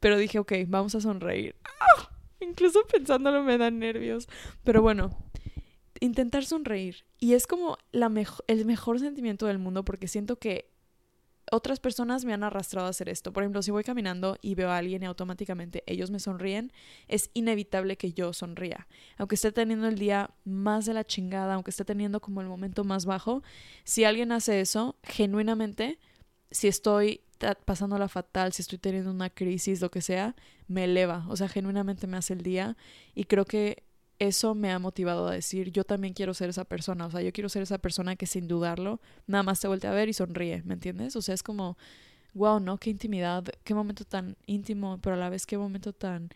pero dije, ok, vamos a sonreír. ¡Ah! Incluso pensándolo me dan nervios. Pero bueno, intentar sonreír. Y es como la el mejor sentimiento del mundo porque siento que otras personas me han arrastrado a hacer esto. Por ejemplo, si voy caminando y veo a alguien y automáticamente ellos me sonríen, es inevitable que yo sonría. Aunque esté teniendo el día más de la chingada, aunque esté teniendo como el momento más bajo, si alguien hace eso, genuinamente, si estoy pasándola fatal, si estoy teniendo una crisis, lo que sea, me eleva, o sea, genuinamente me hace el día y creo que eso me ha motivado a decir, yo también quiero ser esa persona, o sea, yo quiero ser esa persona que sin dudarlo, nada más te voltea a ver y sonríe, ¿me entiendes? O sea, es como, wow, ¿no? Qué intimidad, qué momento tan íntimo, pero a la vez qué momento tan,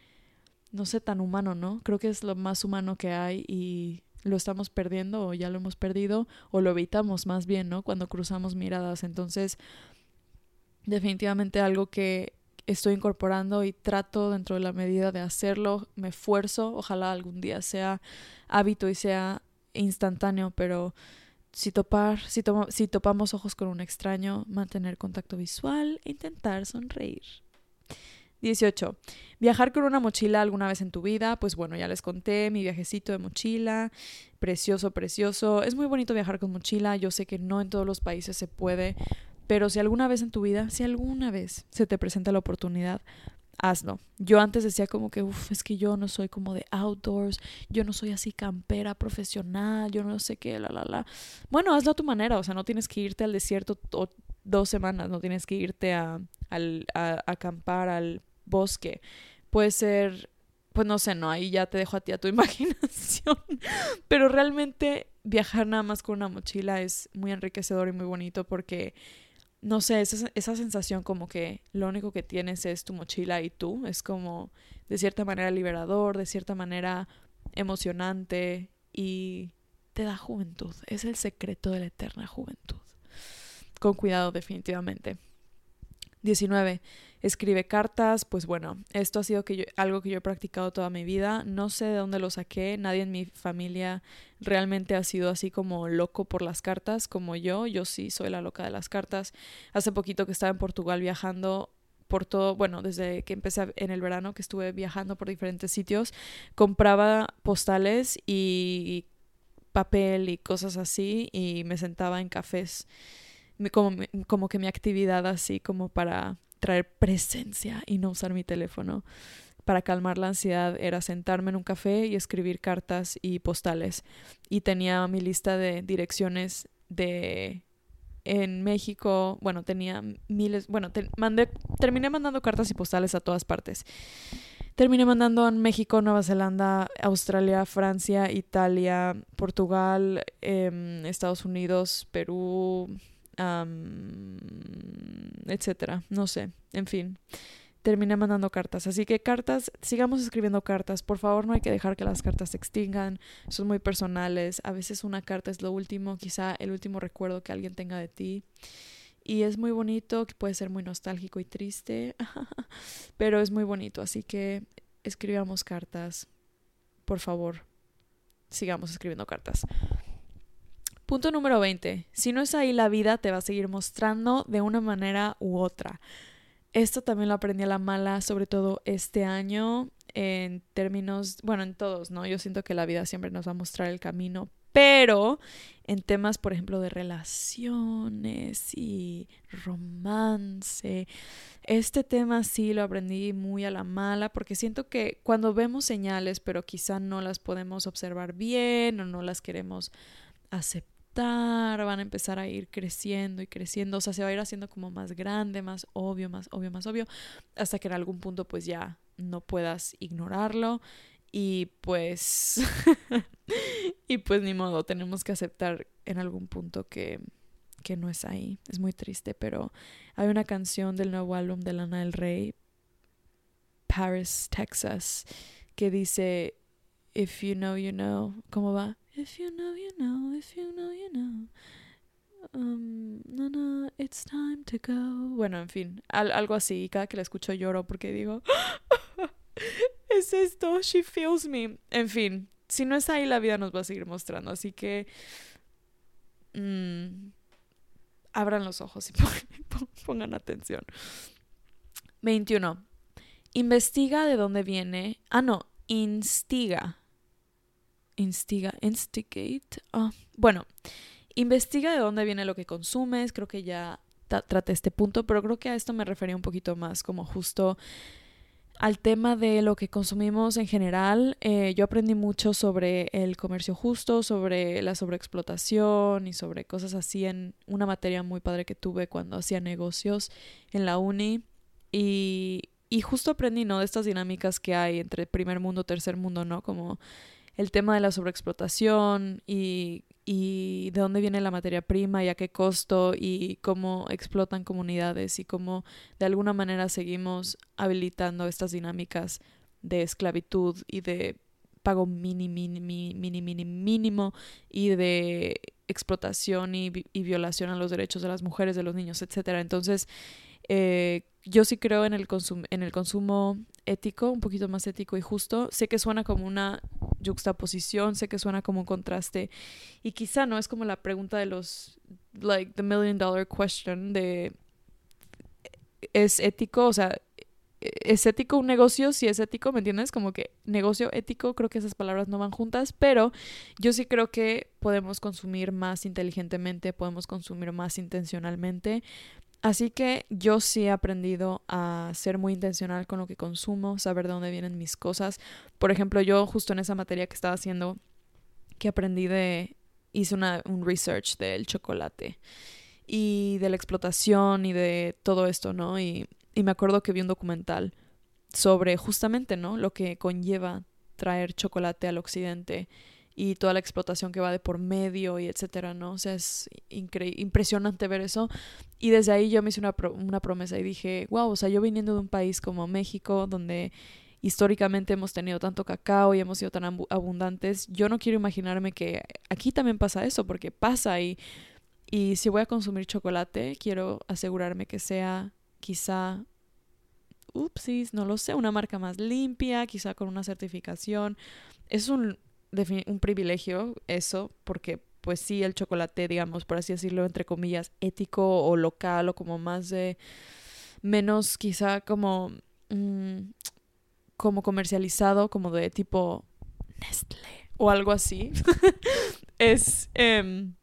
no sé, tan humano, ¿no? Creo que es lo más humano que hay y lo estamos perdiendo o ya lo hemos perdido o lo evitamos más bien, ¿no? Cuando cruzamos miradas. Entonces, definitivamente algo que estoy incorporando y trato dentro de la medida de hacerlo, me esfuerzo, ojalá algún día sea hábito y sea instantáneo, pero si topar, si, si topamos ojos con un extraño, mantener contacto visual e intentar sonreír. 18. Viajar con una mochila alguna vez en tu vida, pues bueno, ya les conté mi viajecito de mochila, precioso, precioso. Es muy bonito viajar con mochila, yo sé que no en todos los países se puede, pero si alguna vez en tu vida, si alguna vez se te presenta la oportunidad, hazlo. Yo antes decía como que, uff, es que yo no soy como de outdoors, yo no soy así campera profesional, yo no sé qué, la, la, la. Bueno, hazlo a tu manera, o sea, no tienes que irte al desierto dos semanas, no tienes que irte a, al, a, acampar al bosque. Puede ser, pues no sé, no, ahí ya te dejo a ti a tu imaginación. Pero realmente viajar nada más con una mochila es muy enriquecedor y muy bonito porque no sé, esa, esa sensación como que lo único que tienes es tu mochila y tú, es como de cierta manera liberador, de cierta manera emocionante y te da juventud, es el secreto de la eterna juventud. Con cuidado definitivamente. 19. Escribe cartas, pues bueno, esto ha sido algo que yo he practicado toda mi vida, no sé de dónde lo saqué, nadie en mi familia realmente ha sido así como loco por las cartas como yo, yo sí soy la loca de las cartas. Hace poquito que estaba en Portugal viajando por todo, bueno, desde que empecé en el verano que estuve viajando por diferentes sitios, compraba postales y papel y cosas así y me sentaba en cafés como que mi actividad así como para traer presencia y no usar mi teléfono. Para calmar la ansiedad era sentarme en un café y escribir cartas y postales. Y tenía mi lista de direcciones de en México, bueno, tenía miles, bueno, mandé, terminé mandando cartas y postales a todas partes. Terminé mandando en México, Nueva Zelanda, Australia, Francia, Italia, Portugal, em, Estados Unidos, Perú, etcétera. No sé, en fin. Terminé mandando cartas. Así que cartas, sigamos escribiendo cartas. Por favor, no hay que dejar que las cartas se extingan. Son muy personales. A veces una carta es lo último, quizá el último recuerdo que alguien tenga de ti. Y es muy bonito, que puede ser muy nostálgico y triste, pero es muy bonito. Así que escribamos cartas. Por favor, sigamos escribiendo cartas. Punto número 20. Si no es ahí, la vida te va a seguir mostrando de una manera u otra. Esto también lo aprendí a la mala, sobre todo este año, en términos, bueno, en todos, ¿no? Yo siento que la vida siempre nos va a mostrar el camino, pero en temas, por ejemplo, de relaciones y romance, este tema sí lo aprendí muy a la mala porque siento que cuando vemos señales, pero quizá no las podemos observar bien o no las queremos aceptar, van a empezar a ir creciendo y creciendo, o sea, se va a ir haciendo como más grande, más obvio, más obvio, más obvio, hasta que en algún punto pues ya no puedas ignorarlo y pues y pues ni modo, tenemos que aceptar en algún punto que que no es ahí. Es muy triste, pero hay una canción del nuevo álbum de Lana del Rey, Paris, Texas, que dice If you know, you know. ¿Cómo va? If you know, you know. If you know, you know. Um, no, no, it's time to go. Bueno, en fin, algo así. Cada que la escucho lloro porque digo, es esto, she feels me. En fin, si no es ahí, la vida nos va a seguir mostrando. Así que... Mmm, abran los ojos y pongan atención. 21. Investiga de dónde viene. Ah, no, instiga. Instiga, instigate. Ah, bueno, investiga de dónde viene lo que consumes. Creo que ya traté este punto, pero creo que a esto me refería un poquito más como justo al tema de lo que consumimos en general, eh, yo aprendí mucho sobre el comercio justo, sobre la sobreexplotación y sobre cosas así en una materia muy padre que tuve cuando hacía negocios en la uni. Y, y justo aprendí, ¿no? De estas dinámicas que hay entre primer mundo, tercer mundo, ¿no? Como el tema de la sobreexplotación y y de dónde viene la materia prima y a qué costo y cómo explotan comunidades y cómo de alguna manera seguimos habilitando estas dinámicas de esclavitud y de pago mini, mini, mini, mini, mínimo y de explotación y, y violación a los derechos de las mujeres, de los niños, etcétera. Entonces, eh, yo sí creo en el, en el consumo ético, un poquito más ético y justo. Sé que suena como una juxtaposición, sé que suena como un contraste y quizá no es como la pregunta de los, like, the million dollar question de, ¿es ético? O sea, ¿es ético un negocio? Si es ético, ¿me entiendes? Como que negocio ético, creo que esas palabras no van juntas, pero yo sí creo que podemos consumir más inteligentemente, podemos consumir más intencionalmente, Así que yo sí he aprendido a ser muy intencional con lo que consumo, saber de dónde vienen mis cosas. Por ejemplo, yo justo en esa materia que estaba haciendo, que aprendí de, hice una, un research del chocolate y de la explotación y de todo esto, ¿no? Y, y me acuerdo que vi un documental sobre justamente, ¿no? Lo que conlleva traer chocolate al occidente y toda la explotación que va de por medio y etcétera, ¿no? O sea, es impresionante ver eso. Y desde ahí yo me hice una, una promesa y dije, wow, o sea, yo viniendo de un país como México, donde históricamente hemos tenido tanto cacao y hemos sido tan abundantes, yo no quiero imaginarme que aquí también pasa eso, porque pasa y, y si voy a consumir chocolate, quiero asegurarme que sea quizá upsis, no lo sé, una marca más limpia, quizá con una certificación. Es un un privilegio eso, porque pues sí, el chocolate, digamos, por así decirlo, entre comillas, ético o local o como más de, menos quizá como, mm, como comercializado, como de tipo Nestlé o algo así, es, em,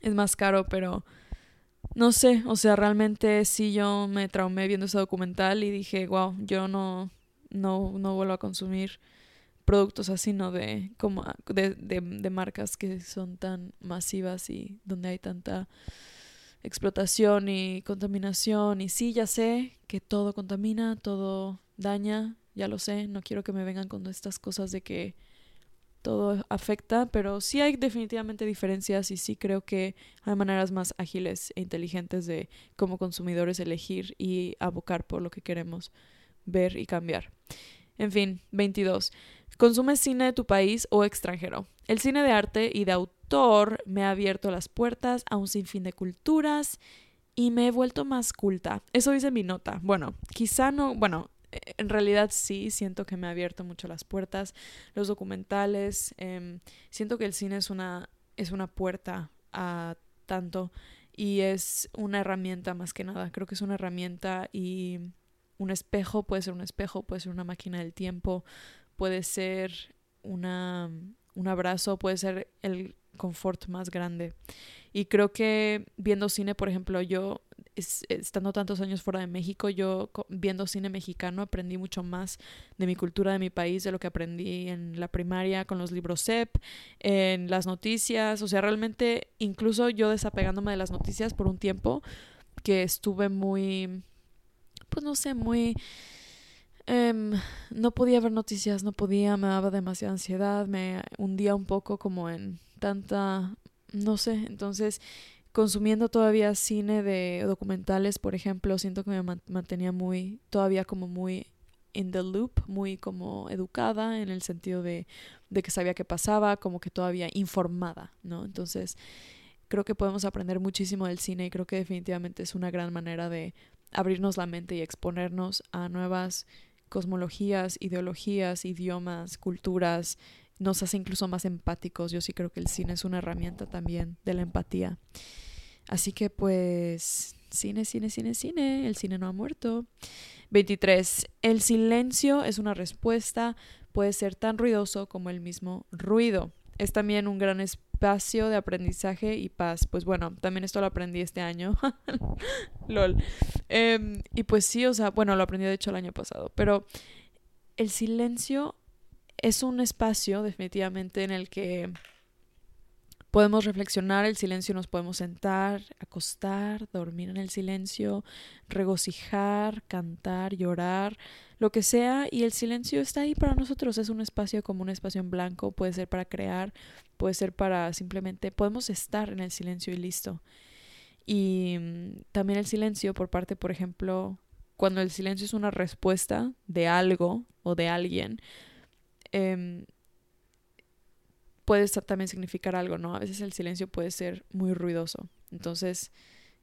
es más caro, pero no sé, o sea, realmente sí yo me traumé viendo ese documental y dije, wow, yo no, no, no vuelvo a consumir productos así, ¿no? De, como, ah, de, de, de marcas que son tan masivas y donde hay tanta explotación y contaminación. Y sí, ya sé que todo contamina, todo daña, ya lo sé, no quiero que me vengan con estas cosas de que todo afecta, pero sí hay definitivamente diferencias y sí creo que hay maneras más ágiles e inteligentes de como consumidores elegir y abocar por lo que queremos ver y cambiar. En fin, 22. Consume cine de tu país o extranjero. El cine de arte y de autor me ha abierto las puertas a un sinfín de culturas y me he vuelto más culta. Eso dice mi nota. Bueno, quizá no, bueno, en realidad sí, siento que me ha abierto mucho las puertas. Los documentales, em, siento que el cine es una, es una puerta a tanto y es una herramienta más que nada. Creo que es una herramienta y un espejo, puede ser un espejo, puede ser una máquina del tiempo, puede ser una, un abrazo, puede ser el confort más grande. Y creo que viendo cine, por ejemplo, yo estando tantos años fuera de México, yo viendo cine mexicano aprendí mucho más de mi cultura, de mi país, de lo que aprendí en la primaria con los libros CEP, en las noticias, o sea, realmente incluso yo desapegándome de las noticias por un tiempo que estuve muy, pues no sé, muy... Em, no podía ver noticias, no podía, me daba demasiada ansiedad, me hundía un poco como en tanta, no sé, entonces consumiendo todavía cine de documentales, por ejemplo, siento que me mantenía muy, todavía como muy in the loop, muy como educada en el sentido de, de que sabía qué pasaba, como que todavía informada, ¿no? Entonces, creo que podemos aprender muchísimo del cine y creo que definitivamente es una gran manera de abrirnos la mente y exponernos a nuevas cosmologías, ideologías, idiomas, culturas, nos hace incluso más empáticos. Yo sí creo que el cine es una herramienta también de la empatía. Así que pues, cine, cine, cine, cine, el cine no ha muerto. 23. El silencio es una respuesta, puede ser tan ruidoso como el mismo ruido. Es también un gran espacio de aprendizaje y paz. Pues bueno, también esto lo aprendí este año. Lol. Em, y pues sí, o sea, bueno, lo aprendí de hecho el año pasado, pero el silencio es un espacio definitivamente en el que podemos reflexionar, el silencio nos podemos sentar, acostar, dormir en el silencio, regocijar, cantar, llorar, lo que sea, y el silencio está ahí para nosotros, es un espacio como un espacio en blanco, puede ser para crear, puede ser para simplemente, podemos estar en el silencio y listo. Y mm, también el silencio por parte, por ejemplo, cuando el silencio es una respuesta de algo o de alguien, eh, puede también significar algo, ¿no? A veces el silencio puede ser muy ruidoso. Entonces,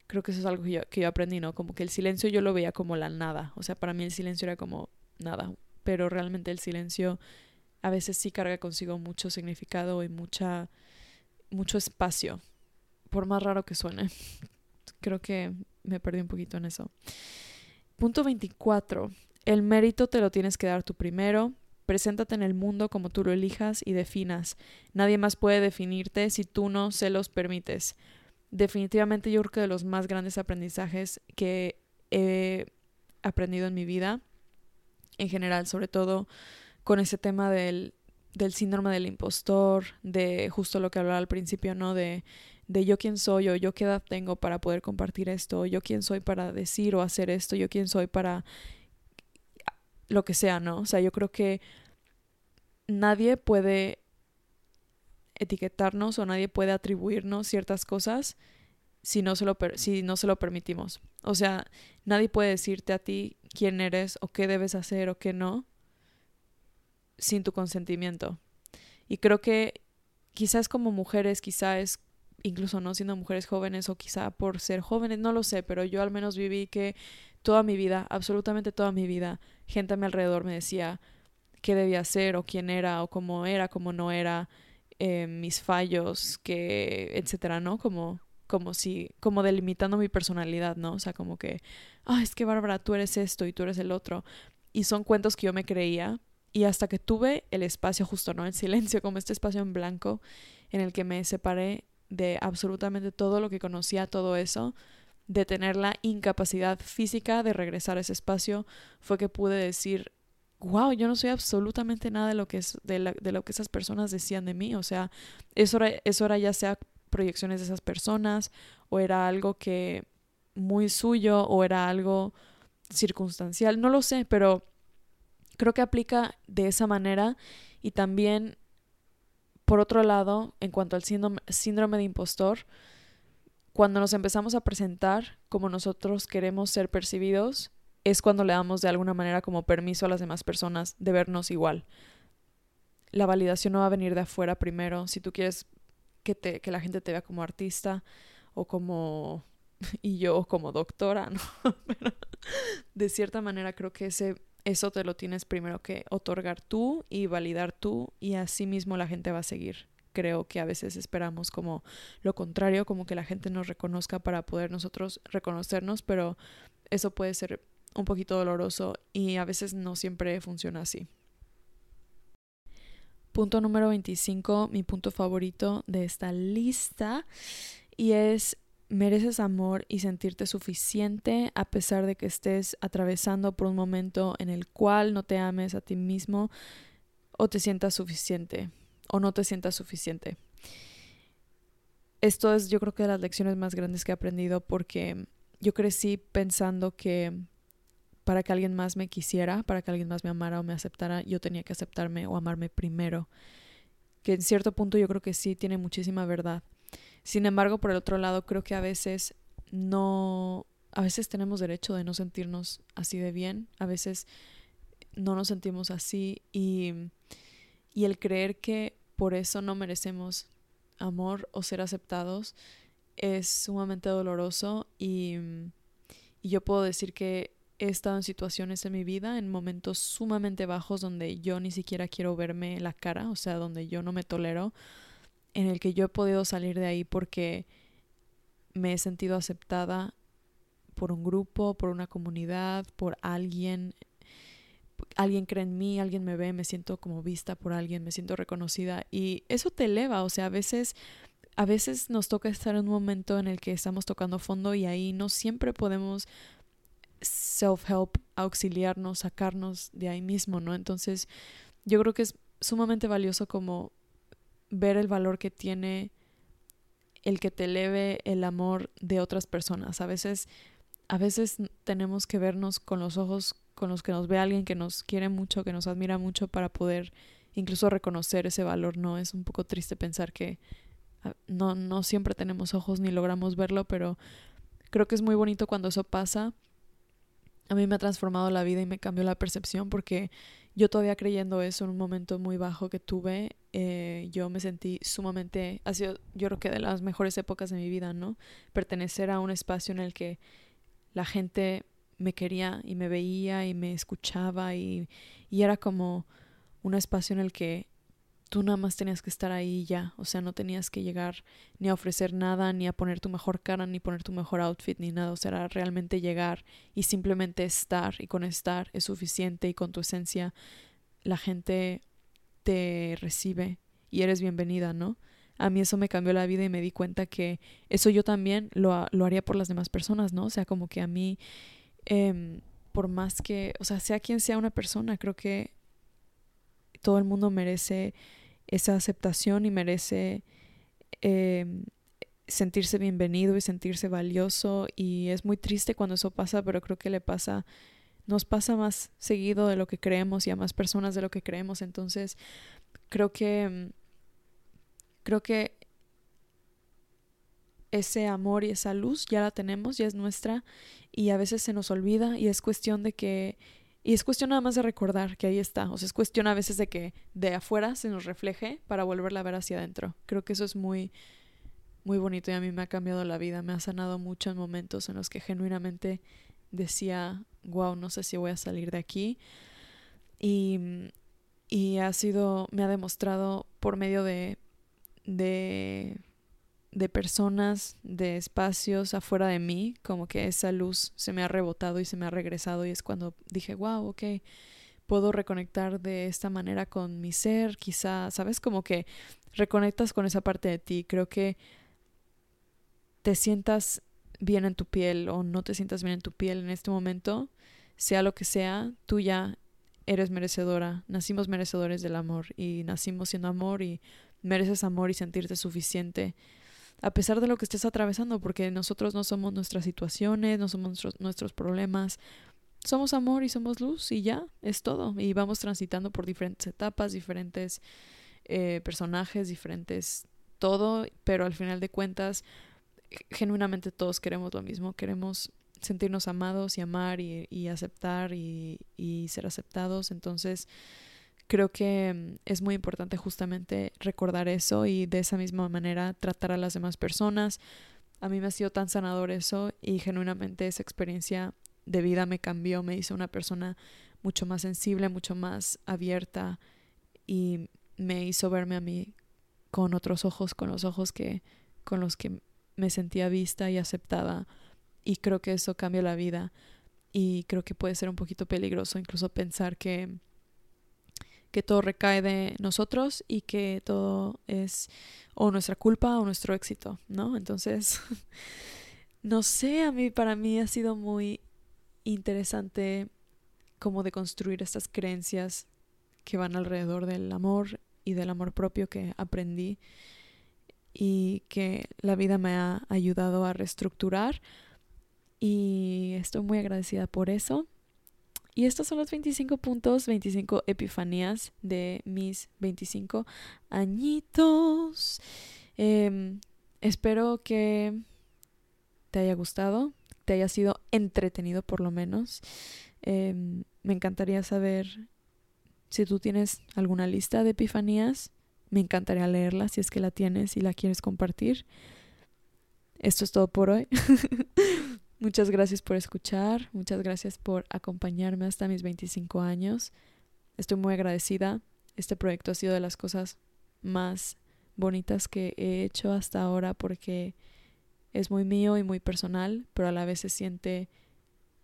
creo que eso es algo que yo, que yo aprendí, ¿no? Como que el silencio yo lo veía como la nada. O sea, para mí el silencio era como nada. Pero realmente el silencio a veces sí carga consigo mucho significado y mucha, mucho espacio. Por más raro que suene. Creo que me perdí un poquito en eso. Punto 24. El mérito te lo tienes que dar tú primero. Preséntate en el mundo como tú lo elijas y definas. Nadie más puede definirte si tú no se los permites. Definitivamente yo creo que de los más grandes aprendizajes que he aprendido en mi vida, en general, sobre todo con ese tema del, del síndrome del impostor, de justo lo que hablaba al principio, ¿no? De, de yo quién soy o yo qué edad tengo para poder compartir esto, yo quién soy para decir o hacer esto, yo quién soy para lo que sea, ¿no? O sea, yo creo que nadie puede etiquetarnos o nadie puede atribuirnos ciertas cosas si no se lo, si no se lo permitimos. O sea, nadie puede decirte a ti quién eres o qué debes hacer o qué no sin tu consentimiento. Y creo que quizás como mujeres, quizás incluso no siendo mujeres jóvenes o quizá por ser jóvenes, no lo sé, pero yo al menos viví que toda mi vida, absolutamente toda mi vida, gente a mi alrededor me decía qué debía hacer o quién era o cómo era, cómo no era, eh, mis fallos, que, etcétera, ¿no? Como, como si, como delimitando mi personalidad, ¿no? O sea, como que, ah, es que Bárbara, tú eres esto y tú eres el otro. Y son cuentos que yo me creía y hasta que tuve el espacio justo, ¿no? El silencio, como este espacio en blanco en el que me separé de absolutamente todo lo que conocía, todo eso, de tener la incapacidad física de regresar a ese espacio, fue que pude decir, wow, yo no soy absolutamente nada de lo que, es, de, lo que esas personas decían de mí. O sea, eso era, eso era ya sea proyecciones de esas personas o era algo que muy suyo o era algo circunstancial, no lo sé, pero creo que aplica de esa manera y también por otro lado, en cuanto al síndrome, síndrome de impostor, cuando nos empezamos a presentar como nosotros queremos ser percibidos, es cuando le damos de alguna manera como permiso a las demás personas de vernos igual. La validación no va a venir de afuera primero. Si tú quieres que, te, que la gente te vea como artista o como... y yo como doctora, ¿no? Pero de cierta manera creo que ese eso te lo tienes primero que otorgar tú y validar tú y así mismo la gente va a seguir. Creo que a veces esperamos como lo contrario, como que la gente nos reconozca para poder nosotros reconocernos, pero eso puede ser un poquito doloroso y a veces no siempre funciona así. Punto número 25, mi punto favorito de esta lista, y es mereces amor y sentirte suficiente a pesar de que estés atravesando por un momento en el cual no te ames a ti mismo o te sientas suficiente o no te sientas suficiente. Esto es yo creo que de las lecciones más grandes que he aprendido porque yo crecí pensando que para que alguien más me quisiera, para que alguien más me amara o me aceptara, yo tenía que aceptarme o amarme primero. Que en cierto punto yo creo que sí tiene muchísima verdad. Sin embargo, por el otro lado, creo que a veces no, a veces tenemos derecho de no sentirnos así de bien, a veces no nos sentimos así y, y el creer que por eso no merecemos amor o ser aceptados es sumamente doloroso y, y yo puedo decir que he estado en situaciones en mi vida, en momentos sumamente bajos donde yo ni siquiera quiero verme la cara, o sea, donde yo no me tolero, en el que yo he podido salir de ahí porque me he sentido aceptada por un grupo, por una comunidad, por alguien. Alguien cree en mí, alguien me ve, me siento como vista por alguien, me siento reconocida y eso te eleva, o sea, a veces a veces nos toca estar en un momento en el que estamos tocando fondo y ahí no siempre podemos self-help, auxiliarnos, sacarnos de ahí mismo, ¿no? Entonces, yo creo que es sumamente valioso como ver el valor que tiene el que te eleve el amor de otras personas. A veces, a veces tenemos que vernos con los ojos con los que nos ve alguien que nos quiere mucho, que nos admira mucho para poder incluso reconocer ese valor, ¿no? Es un poco triste pensar que ah, no, no siempre tenemos ojos ni logramos verlo, pero creo que es muy bonito cuando eso pasa a mí me ha transformado la vida y me cambió la percepción porque yo todavía creyendo eso en un momento muy bajo que tuve, eh, yo me sentí sumamente, ha sido yo creo que de las mejores épocas de mi vida, ¿no? Pertenecer a un espacio en el que la gente me quería y me veía y me escuchaba y, y era como un espacio en el que tú nada más tenías que estar ahí ya, o sea, no tenías que llegar ni a ofrecer nada, ni a poner tu mejor cara, ni poner tu mejor outfit, ni nada, o sea, era realmente llegar y simplemente estar, y con estar es suficiente y con tu esencia la gente te recibe y eres bienvenida, ¿no? A mí eso me cambió la vida y me di cuenta que eso yo también lo, lo haría por las demás personas, ¿no? O sea, como que a mí, eh, por más que, o sea, sea quien sea una persona, creo que todo el mundo merece esa aceptación y merece em, sentirse bienvenido y sentirse valioso y es muy triste cuando eso pasa, pero creo que le pasa, nos pasa más seguido de lo que creemos y a más personas de lo que creemos, entonces creo que em, creo que ese amor y esa luz ya la tenemos, ya es nuestra y a veces se nos olvida y es cuestión de que y es cuestión nada más de recordar que ahí está. O sea, es cuestión a veces de que de afuera se nos refleje para volverla a ver hacia adentro. Creo que eso es muy, muy bonito y a mí me ha cambiado la vida. Me ha sanado mucho en momentos en los que genuinamente decía, wow, no sé si voy a salir de aquí. Y, y ha sido, me ha demostrado por medio de, de de personas, de espacios afuera de mí, como que esa luz se me ha rebotado y se me ha regresado y es cuando dije, wow, ok, puedo reconectar de esta manera con mi ser, quizá, ¿sabes? Como que reconectas con esa parte de ti. Creo que te sientas bien en tu piel o no te sientas bien en tu piel en este momento, sea lo que sea, tú ya eres merecedora. Nacimos merecedores del amor y nacimos siendo amor y mereces amor y sentirte suficiente a pesar de lo que estés atravesando, porque nosotros no somos nuestras situaciones, no somos nuestros, problemas, somos amor y somos luz y ya, es todo. Y vamos transitando por diferentes etapas, diferentes eh, personajes, diferentes todo, pero al final de cuentas, genuinamente todos queremos lo mismo, queremos sentirnos amados y amar y, aceptar y, y ser aceptados. Entonces, creo que mm, es muy importante justamente recordar eso y de esa misma manera tratar a las demás personas. A mí me ha sido tan sanador eso y genuinamente esa experiencia de vida me cambió, me hizo una persona mucho más sensible, mucho más abierta y me hizo verme a mí con otros ojos, con los ojos que con los que me sentía vista y aceptada y creo que eso cambia la vida y creo que puede ser un poquito peligroso incluso pensar que que todo recae de nosotros y que todo es o nuestra culpa o nuestro éxito, ¿no? Entonces, no sé, a mí para mí ha sido muy interesante como de construir estas creencias que van alrededor del amor y del amor propio que aprendí y que la vida me ha ayudado a reestructurar y estoy muy agradecida por eso. Y estos son los 25 puntos, 25 epifanías de mis 25 añitos. Em, espero que te haya gustado, te haya sido entretenido por lo menos. Em, me encantaría saber si tú tienes alguna lista de epifanías. Me encantaría leerla si es que la tienes y la quieres compartir. Esto es todo por hoy. Muchas gracias por escuchar, muchas gracias por acompañarme hasta mis 25 años. Estoy muy agradecida. Este proyecto ha sido de las cosas más bonitas que he hecho hasta ahora porque es muy mío y muy personal, pero a la vez se siente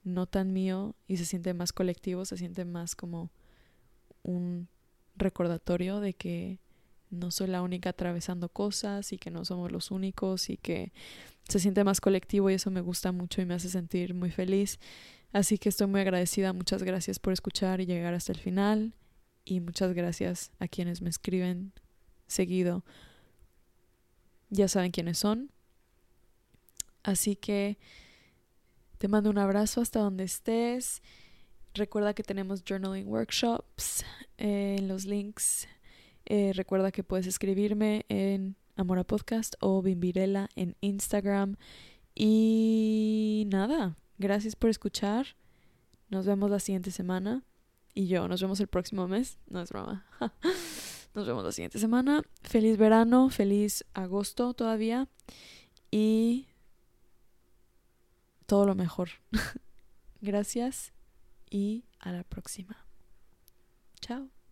no tan mío y se siente más colectivo, se siente más como un recordatorio de que no soy la única atravesando cosas y que no somos los únicos y que se siente más colectivo y eso me gusta mucho y me hace sentir muy feliz. Así que estoy muy agradecida, muchas gracias por escuchar y llegar hasta el final y muchas gracias a quienes me escriben seguido. Ya saben quiénes son. Así que te mando un abrazo hasta donde estés. Recuerda que tenemos journaling workshops eh, en los links. Eh, recuerda que puedes escribirme en Amora Podcast o Bimbirela en Instagram. Y nada, gracias por escuchar. Nos vemos la siguiente semana. Y yo, nos vemos el próximo mes. No es broma. nos vemos la siguiente semana. Feliz verano, feliz agosto todavía. Y todo lo mejor. gracias y a la próxima. Chao.